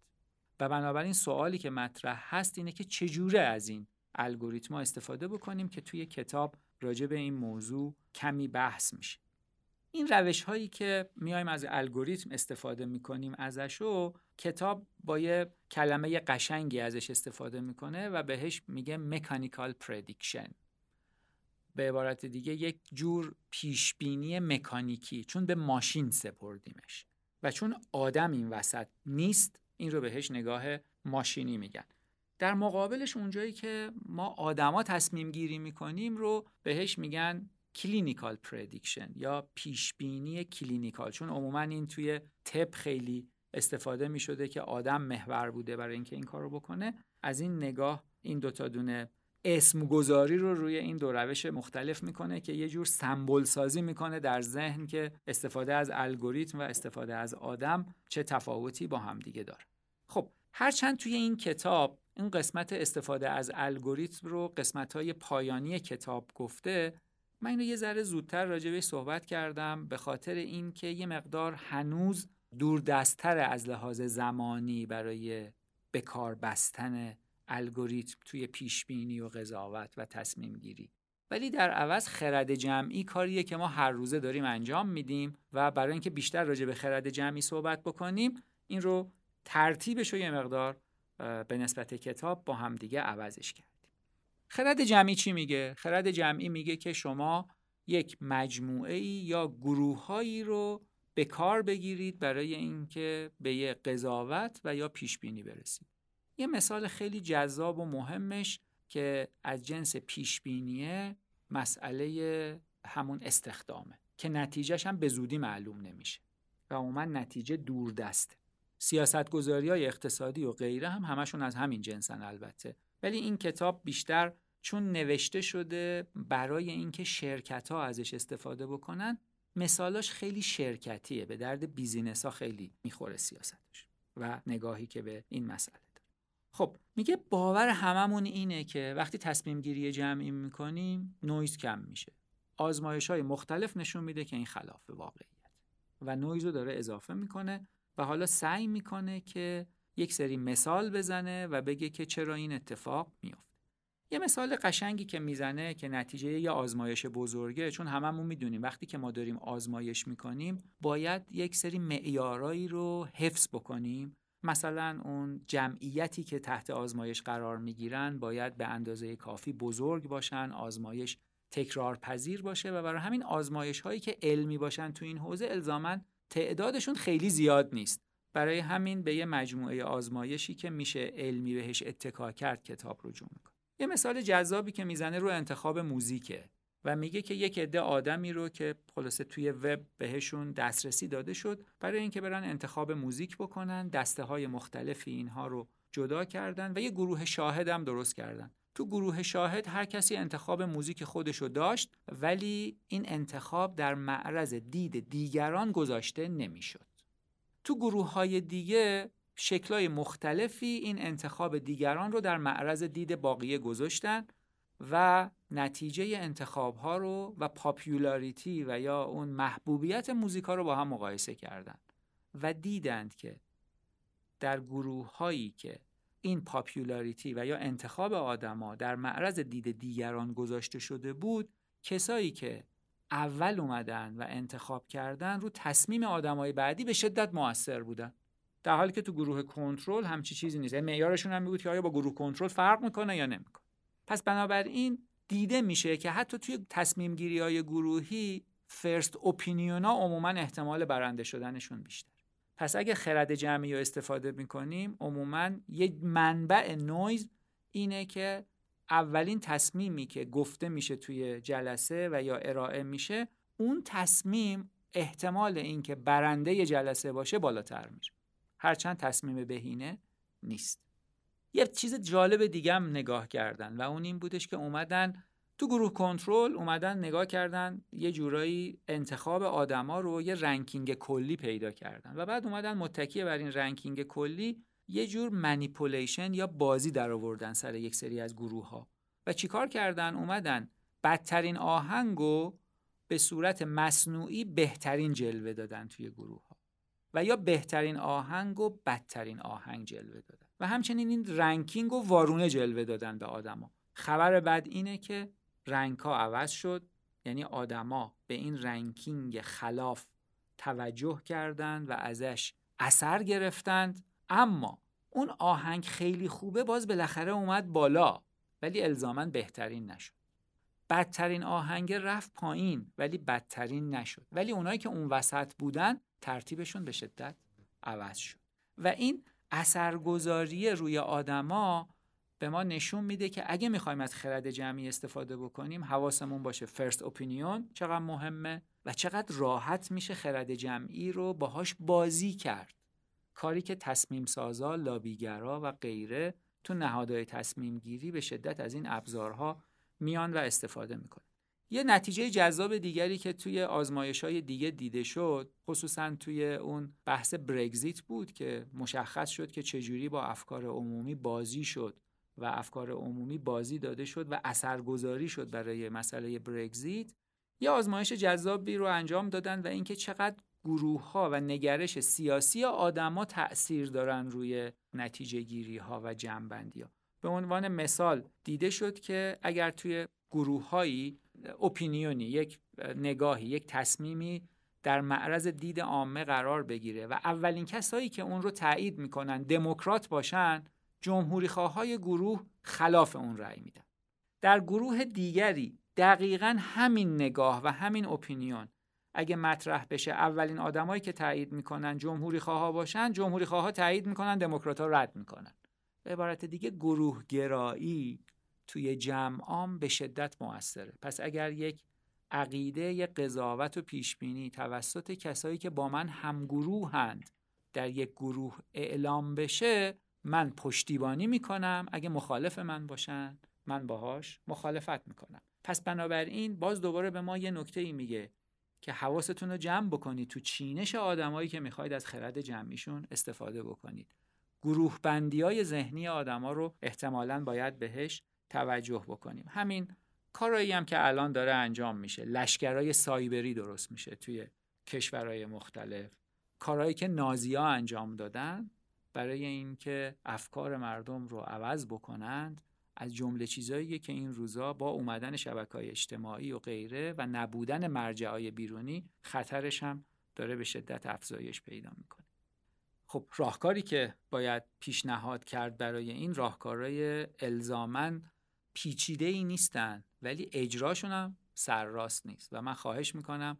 و بنابراین سوالی که مطرح هست اینه که چجوره از این الگوریتما استفاده بکنیم که توی کتاب راجع به این موضوع کمی بحث میشه. این روش هایی که میایم از الگوریتم استفاده می‌کنیم ازش و کتاب با یه کلمه قشنگی ازش استفاده می‌کنه و بهش میگه mechanical prediction. به عبارت دیگه یک جور پیشبینی مکانیکی چون به ماشین سپردیمش. و چون آدم این وسط نیست این رو بهش نگاه ماشینی میگن. در مقابلش اونجایی که ما آدما تصمیم گیری می‌کنیم رو بهش میگن clinical prediction یا پیشبینی clinical چون عموما این توی طب خیلی استفاده می شده که آدم محور بوده برای اینکه این کار رو بکنه. از این نگاه این دوتا دونه اسم گذاری رو روی این دو روش مختلف می‌کنه که یه جور سمبل سازی می‌کنه در ذهن که استفاده از الگوریتم و استفاده از آدم چه تفاوتی با هم دیگه داره. خب هرچند توی این کتاب این قسمت استفاده از الگوریتم رو قسمت های پایانی کتاب گفته من اینو یه ذره زودتر راجع به صحبت کردم به خاطر اینکه یه مقدار هنوز دور دستتر از لحاظ زمانی برای بکار بستن الگوریتم توی پیش بینی و قضاوت و تصمیم گیری. ولی در عوض خرد جمعی کاریه که ما هر روزه داریم انجام میدیم و برای اینکه بیشتر راجع به خرد جمعی صحبت بکنیم این رو ترتیبش رو یه مقدار به نسبت کتاب با همدیگه عوضش کردیم. خرد جمعی چی میگه؟ خرد جمعی میگه که شما یک مجموعه ای یا گروههایی رو به کار بگیرید برای اینکه به یه قضاوت و یا پیش بینی برسید. یه مثال خیلی جذاب و مهمش که از جنس پیش بینیه مسئله همون استخدامه که نتیجهش هم به زودی معلوم نمیشه و عموما نتیجه دور دسته سیاستگذاری های اقتصادی و غیره هم همشون از همین جنسن البته. ولی این کتاب بیشتر چون نوشته شده برای اینکه شرکت ها ازش استفاده بکنن مثالاش خیلی شرکتیه به درد business ها خیلی می‌خوره سیاستش و نگاهی که به این مسئله داره. خب میگه باور هممون اینه که وقتی تصمیم گیری جمعی می‌کنیم نویز کم میشه. آزمایش های مختلف نشون میده که این خلاف واقعیت. و نویز رو داره اضافه می‌کنه و حالا سعی می‌کنه که یک سری مثال بزنه و بگه که چرا این اتفاق میفته یه مثال قشنگی که می‌زنه که نتیجه یه آزمایش بزرگه چون هممون می‌دونیم وقتی که ما داریم آزمایش می‌کنیم باید یک سری معیارایی رو حفظ بکنیم. مثلا اون جمعیتی که تحت آزمایش قرار می‌گیرن باید به اندازه کافی بزرگ باشن آزمایش تکرار پذیر باشه و برای همین آزمایش هایی که علمی باشن تو این حوزه الزامن تعدادشون خیلی زیاد نیست. برای همین به یه مجموعه آزمایشی که میشه علمی بهش اتکا کرد کتاب رجوع می‌کنه. یه مثال جذابی که می‌زنه رو انتخاب موزیکه و میگه که یک عده آدمی رو که خلاصه توی وب بهشون دسترسی داده شد برای اینکه برن انتخاب موزیک بکنن دسته های مختلفی اینها رو جدا کردن و یه گروه شاهد هم درست کردن. تو گروه شاهد هر کسی انتخاب موزیک خودشو داشت ولی این انتخاب در معرض دید دیگران گذاشته نمی‌شد. تو گروه های دیگه شکلای مختلفی این انتخاب دیگران رو در معرض دید باقیه گذاشتن و نتیجه انتخاب ها رو و پاپیولاریتی و یا اون محبوبیت موزیکا رو با هم مقایسه کردند و دیدند که در گروه هایی که این پاپیولاریتی و یا انتخاب آدما در معرض دید دیگران گذاشته شده بود کسایی که اول اومدن و انتخاب کردن رو تصمیم آدمای بعدی به شدت موثر بودن. در حالی که تو گروه کنترل همچی چیزی نیست. یعنی معیارشون هم بود که آیا با گروه کنترل فرق می‌کنه یا نمی‌کنه. پس بنابراین دیده میشه که حتی توی تصمیم گیری های گروهی first opinion ها عموما احتمال برنده شدنشون بیشتر. پس اگه خرد جمعی رو استفاده می‌کنیم عموما یه منبع نویز اینه که اولین تصمیمی که گفته میشه توی جلسه و یا ارائه میشه اون تصمیم احتمال اینکه برنده جلسه باشه بالاتر میشه هرچند تصمیم بهینه نیست. یه چیز جالب دیگه هم نگاه کردن و اون این بودش که اومدن تو گروه کنترل اومدن نگاه کردن یه جورایی انتخاب آدما رو یه ranking کلی پیدا کردن و بعد اومدن متکی بر این ranking کلی یه جور manipulation یا بازی در آوردن سر یک سری از گروه ها و چیکار کردن؟ اومدن بدترین آهنگو به صورت مصنوعی بهترین جلوه دادن توی گروه و یا بهترین آهنگو بدترین آهنگ جلوه دادن. و همچنین این ranking و وارونه جلوه دادن به آدما. خبر بد اینه که rank ها عوض شد. یعنی آدما به این ranking خلاف توجه کردند و ازش اثر گرفتند. اما اون آهنگ خیلی خوبه باز بالاخره اومد بالا ولی الزاما بهترین نشد. بدترین آهنگ رفت پایین ولی بدترین نشد. ولی اونایی که اون وسط بودن ترتیبشون به شدت عوض شد. و این اثرگذاری روی آدما به ما نشون میده که اگه می‌خوایم از خرد جمعی استفاده بکنیم حواسمون باشه فرست اپینیون چقدر مهمه و چقدر راحت میشه خرد جمعی رو باهاش بازی کرد. کاری که تصمیم سازا، لابیگرا و غیره تو نهادهای تصمیم گیری به شدت از این ابزارها میان و استفاده می‌کنه یه نتیجه جذاب دیگری که توی آزمایش های دیگه دیده شد خصوصا توی اون بحث برگزیت بود که مشخص شد که چجوری با افکار عمومی بازی شد و افکار عمومی بازی داده شد و اثرگذاری شد برای مسئله برگزیت. یه آزمایش جذابی رو انجام دادن و اینکه چقدر گروه ها و نگرش سیاسی آدما تأثیر دارن روی نتیجه گیری ها و جمعبندی ها به عنوان مثال دیده شد که اگر توی گروه هایی اپینیونی یک نگاهی یک تصمیمی در معرض دید عامه قرار بگیره و اولین کسایی که اون رو تایید می‌کنن دموکرات باشن جمهوری های گروه خلاف اون رأی میدن. در گروه دیگری دقیقا همین نگاه و همین اپینیون اگه مطرح بشه اولین آدمایی که تایید می‌کنن جمهوری خواه باشن جمهوری خواه تایید می‌کنن دموکرات ها رد می‌کنن. به عبارت دیگه گروه گرایی توی جمعام به شدت موثره. پس اگر یک عقیده یک قضاوت و پیشبینی توسط کسایی که با من همگروهند در یک گروه اعلام بشه من پشتیبانی می‌کنم. اگه مخالف من باشن من باهاش مخالفت می‌کنم. پس بنابراین باز دوباره به ما یه نکته ای میگه که حواستون رو جمع بکنید تو چینش آدمایی که می‌خواید از خرد جمعیشون استفاده بکنید. گروه بندی های ذهنی آدما رو احتمالا باید بهش توجه بکنیم. همین کارایی هم که الان داره انجام میشه. لشکرهای سایبری درست میشه توی کشورهای مختلف. کارهایی که نازیا انجام دادن برای اینکه افکار مردم رو عوض بکنند از جمله چیزایی که این روزا با اومدن شبکه های اجتماعی و غیره و نبودن مرجعای بیرونی خطرش هم داره به شدت افزایش پیدا می‌کنه. خب راهکاری که باید پیشنهاد کرد برای این راهکارهای الزامن پیچیده ای نیستن ولی اجراشون هم سرراست نیست. و من خواهش می‌کنم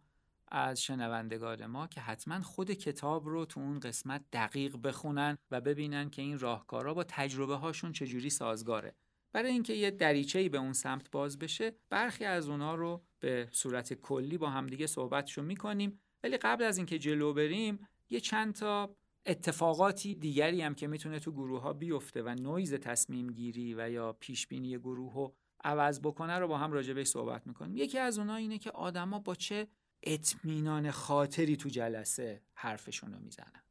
از شنوندگان ما که حتما خود کتاب رو تو اون قسمت دقیق بخونن و ببینن که این راهکارا با تجربه هاشون چجوری سازگاره. برای اینکه یه دریچه‌ای به اون سمت باز بشه برخی از اونا رو به صورت کلی با همدیگه صحبتشو می‌کنیم. ولی قبل از اینکه جلو بریم یه چند تا اتفاقاتی دیگری هم که می‌تونه تو گروه ها بیفته و نویز تصمیم گیری و یا پیش بینی گروه رو عوض بکنه رو با هم راجع صحبت می‌کنیم. یکی از اونها اینه که آدما با چه اطمینان خاطری تو جلسه حرفشون رو می‌زنن.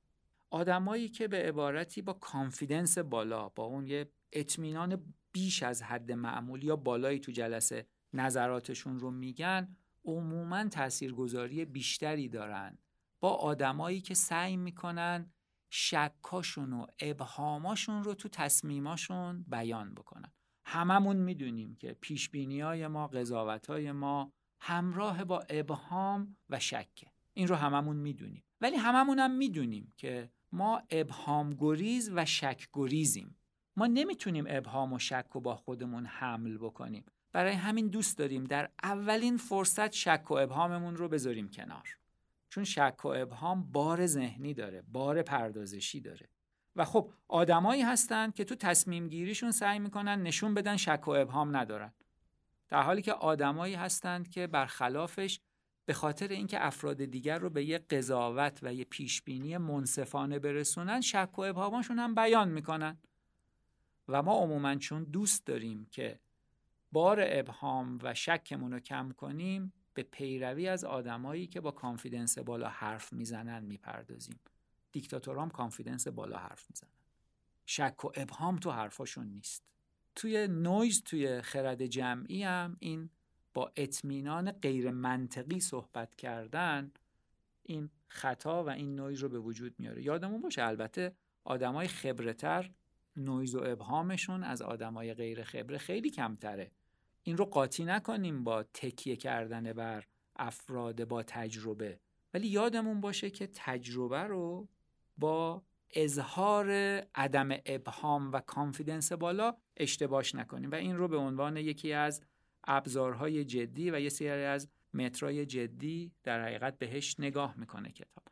آدمایی که به عبارتی با confidence بالا با اون یه اطمینان بیش از حد معمول یا بالایی تو جلسه نظراتشون رو میگن عموما تاثیرگذاری بیشتری دارن. با آدمایی که سعی می‌کنن شکاشون و ابهاماشون رو تو تصمیماشون بیان بکنن. هممون می‌دونیم که پیشبینی های ما قضاوت های ما همراه با ابهام و شکه. این رو هممون می‌دونیم. ولی هممون هم می‌دونیم که ما ابهام گریز و شک گریزیم ما نمی‌تونیم ابهام و شک رو با خودمون حمل بکنیم. برای همین دوست داریم در اولین فرصت شک و ابهاممون رو بذاریم کنار. چون شک و ابهام بار ذهنی داره بار پردازشی داره. و خب آدمایی هستند که تو تصمیم گیریشون سعی می‌کنن نشون بدن شک و ابهام ندارن. در حالی که آدمایی هستند که برخلافش به خاطر اینکه افراد دیگر رو به یه قضاوت و یه پیشبینی منصفانه برسونن شک و ابهامشون هم بیان می‌کنن. و ما عموما چون دوست داریم که بار ابهام و شکمون رو کم کنیم به پیروی از آدمایی که با کانفیدنس بالا حرف می‌زنن می‌پردازیم. دیکتاتورام confidence بالا حرف می‌زنن. شک و ابهام تو حرفاشون نیست. توی نویز توی خرد جمعی هم این با اطمینان غیر منطقی صحبت کردن این خطا و این نویز رو به وجود میاره. یادمون باشه البته آدمای خبرتر نویز و ابهامشون از آدمای غیر خبره خیلی کمتره. این رو قاطی نکنیم با تکیه کردن بر افراد با تجربه. ولی یادمون باشه که تجربه رو با اظهار عدم ابهام و کانفیدنس بالا اشتباش نکنیم. و این رو به عنوان یکی از ابزارهای جدی و یه سری از مترای جدی در حقیقت بهش نگاه می‌کنه کتاب.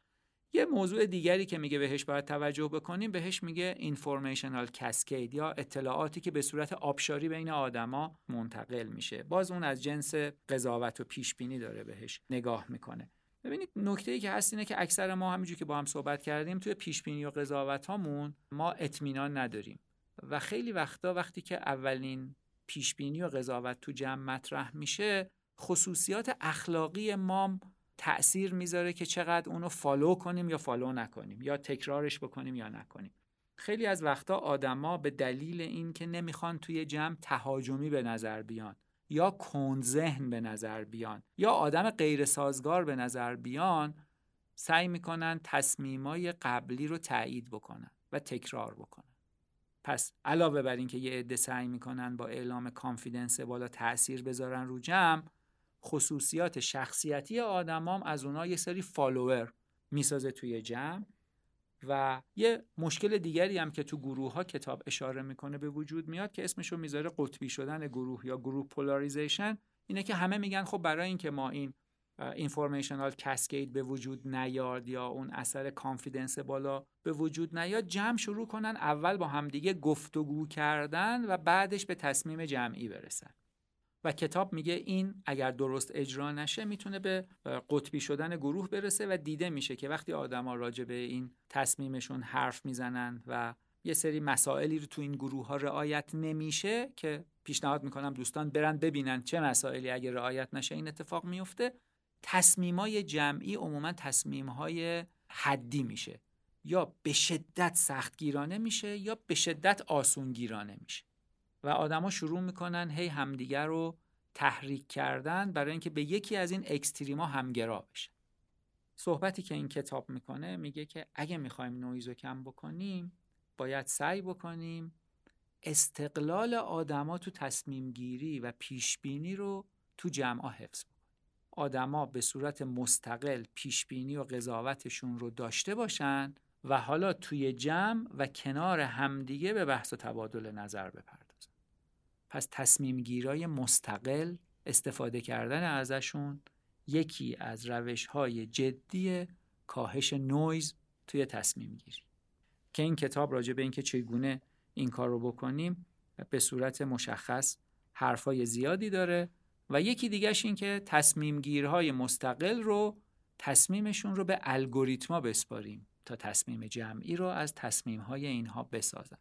یه موضوع دیگری که میگه بهش باید توجه بکنیم بهش میگه اینفورمیشنال کسکید یا اطلاعاتی که به صورت آبشاری بین آدما منتقل میشه. باز اون از جنس قضاوت و پیش بینی داره بهش نگاه می‌کنه. ببینید نکته ای که هست اینه که اکثر ما همینجور که با هم صحبت کردیم توی پیش بینی و قضاوت هامون ما اطمینان نداریم. و خیلی وقتا وقتی که اولین پیش بینی و قضاوت تو جمع مطرح میشه خصوصیات اخلاقی ما تأثیر می‌ذاره که چقدر اونو follow کنیم یا follow نکنیم یا تکرارش بکنیم یا نکنیم. خیلی از وقتا آدما به دلیل اینکه نمی‌خوان توی جمع تهاجمی به نظر بیان یا کند ذهن به نظر بیان یا آدم غیر سازگار به نظر بیان سعی می‌کنن تصمیمای قبلی رو تایید بکنن و تکرار بکنن. پس علاوه بر اینکه یه عده سعی می‌کنن با اعلام confidence بالا تاثیر بذارن رو جمع خصوصیات شخصیتی آدمام از اونها یه سری follower می‌سازه توی جمع و یه مشکل دیگری هم که تو گروه ها کتاب اشاره می‌کنه به وجود میاد که اسمشو می‌ذاره قطبی شدن گروه یا group polarization اینه که همه میگن خب برای اینکه ما این اینفورمیشنال کسکید به وجود نیاد یا اون اثر کانفیدنس بالا به وجود نیاد جمع شروع کنن اول با همدیگه گفتگو کردن و بعدش به تصمیم جمعی برسن. و کتاب میگه این اگر درست اجرا نشه می‌تونه به قطبی شدن گروه برسه و دیده میشه که وقتی آدما راجع به این تصمیمشون حرف می‌زنن و یه سری مسائلی رو تو این گروه ها رعایت نمیشه که پیشنهاد می‌کنم دوستان برن ببینن چه مسائلی اگر رعایت نشه این اتفاق میفته تصمیمای جمعی عموما تصمیمهای حدی میشه. یا به شدت سختگیرانه میشه یا به شدت آسونگیرانه میشه. و آدما شروع می‌کنن هی همدیگر رو تحریک کردن برای اینکه به یکی از این اکستریما همگرا بشن. صحبتی که این کتاب می‌کنه میگه که اگه می‌خوایم نویز رو کم بکنیم باید سعی بکنیم استقلال آدما تو تصمیم گیری و پیش بینی رو تو جمع حفظ بکنیم. آدما به صورت مستقل پیش بینی و قضاوتشون رو داشته باشن و حالا توی جمع و کنار همدیگه به بحث و تبادل نظر بپردازن. پس تصمیم گیرای مستقل استفاده کردن ازشون یکی از روش های جدی کاهش نویز توی تصمیم گیری که این کتاب راجع به اینکه چگونه این کار رو بکنیم به صورت مشخص حرفای زیادی داره و یکی دیگهش این که تصمیم گیرهای مستقل رو تصمیمشون رو به الگوریتما بسپاریم تا تصمیم جمعی رو از تصمیم های اینها بسازن.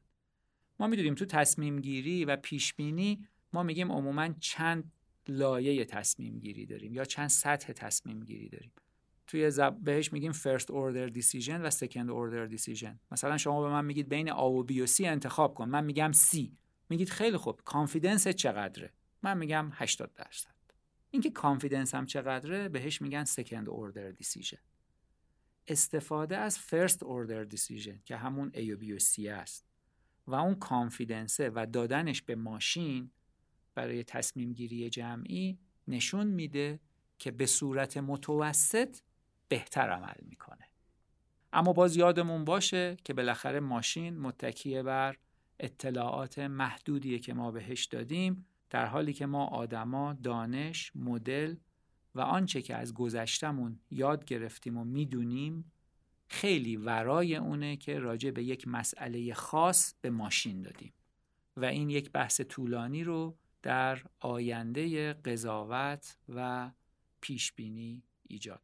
ما می‌دونیم تو تصمیم گیری و پیش بینی ما میگیم عموما چند لایه تصمیم گیری داریم یا چند سطح تصمیم گیری داریم. توی زب... بهش میگیم first order decision و second order decision. مثلا شما به من میگید بین A و B و C انتخاب کن. من میگم C. میگید خیلی خوب. confidence چقدره؟ من میگم 80 درصد. اینکه confidence هم چقدره بهش میگن second order decision. استفاده از first order decision که همون A و B و C است. و اون confidence ه و دادنش به ماشین برای تصمیم گیری جمعی نشون میده که به صورت متوسط بهتر عمل می‌کنه. اما باز یادمون باشه که بالاخره ماشین متکیه بر اطلاعات محدودیه که ما بهش دادیم در حالی که ما آدما دانش، مدل و آنچه که از گذشتمون یاد گرفتیم و می‌دونیم خیلی ورای اونه که راجع به یک مسئله خاص به ماشین دادیم و این یک بحث طولانی رو در آینده قضاوت و پیشبینی ایجاد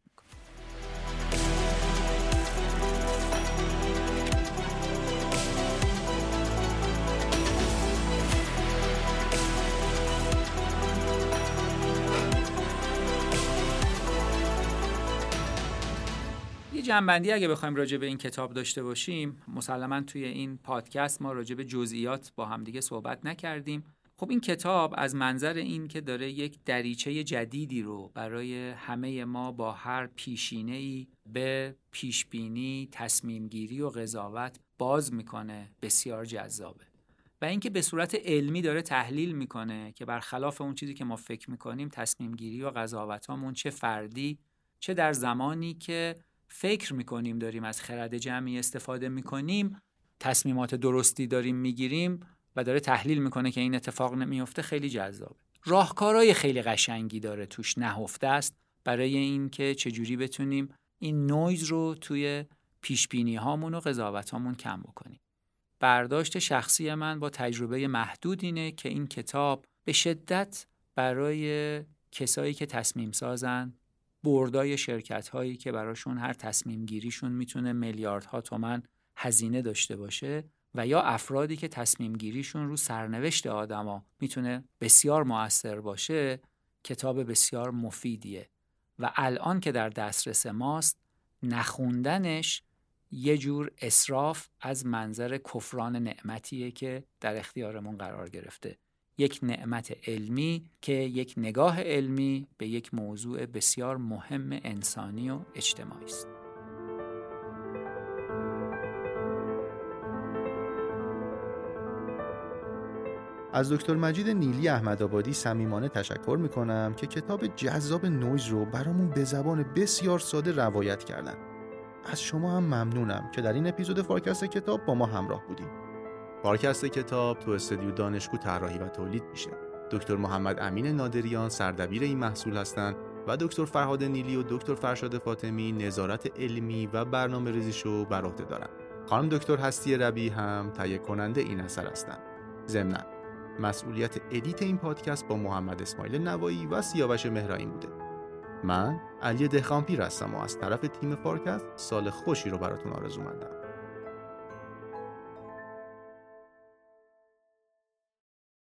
جنبندی اگه بخوایم راجع به این کتاب داشته باشیم مسلما توی این پادکست ما راجع به جزئیات با همدیگه صحبت نکردیم. خب این کتاب از منظر این که داره یک دریچه جدیدی رو برای همه ما با هر پیشینه ای به پیشبینی، تصمیمگیری و قضاوت باز می‌کنه بسیار جذابه. و اینکه به صورت علمی داره تحلیل می‌کنه که برخلاف اون چیزی که ما فکر می‌کنیم تصمیمگیری و قضاوتامون چه فردی چه در زمانی که فکر می‌کنیم داریم از خرد جمعی استفاده می‌کنیم تصمیمات درستی داریم می‌گیریم و داره تحلیل می‌کنه که این اتفاق نمیفته خیلی جذابه. راهکارهای خیلی قشنگی داره توش نهفته است برای اینکه چجوری بتونیم این نویز رو توی پیش بینی هامون و قضاوت هامون کم بکنیم. برداشت شخصی من با تجربه محدود اینه که این کتاب به شدت برای کسایی که تصمیم سازن بردای شرکت هایی که براشون هر تصمیم گیریشون می‌تونه میلیاردها تومن هزینه داشته باشه و یا افرادی که تصمیم گیریشون رو سرنوشت آدما می‌تونه بسیار موثر باشه کتاب بسیار مفیدیه. و الان که در دسترس ماست نخوندنش یه جور اصراف از منظر کفران نعمتیه که در اختیارمون قرار گرفته. یک نعمت علمی که یک نگاه علمی به یک موضوع بسیار مهم انسانی و اجتماعی است. از دکتر مجید نیلی احمدآبادی صمیمانه تشکر می‌کنم که کتاب جذاب نویز رو برامون به زبان بسیار ساده روایت کردن. از شما هم ممنونم که در این اپیزود فارکست کتاب با ما همراه بودیم. پادکست کتاب تو استودیو دانشگو طراحی و تولید میشه. دکتر محمد امین نادریان سردبیر این محصول هستند و دکتر فرهاد نیلی و دکتر فرشاد فاطمی نظارت علمی و برنامه ریزیشو بر عهده دارن. خانم دکتر هستی ربی هم تهیه کننده این اثر هستند. ضمنا مسئولیت edit این پادکست با محمد اسماعیل نوایی و سیاوش مهرایی بوده. من علی دهخانپیر هستم و از طرف تیم پارکست سال خوشی رو براتون آرزو مندم.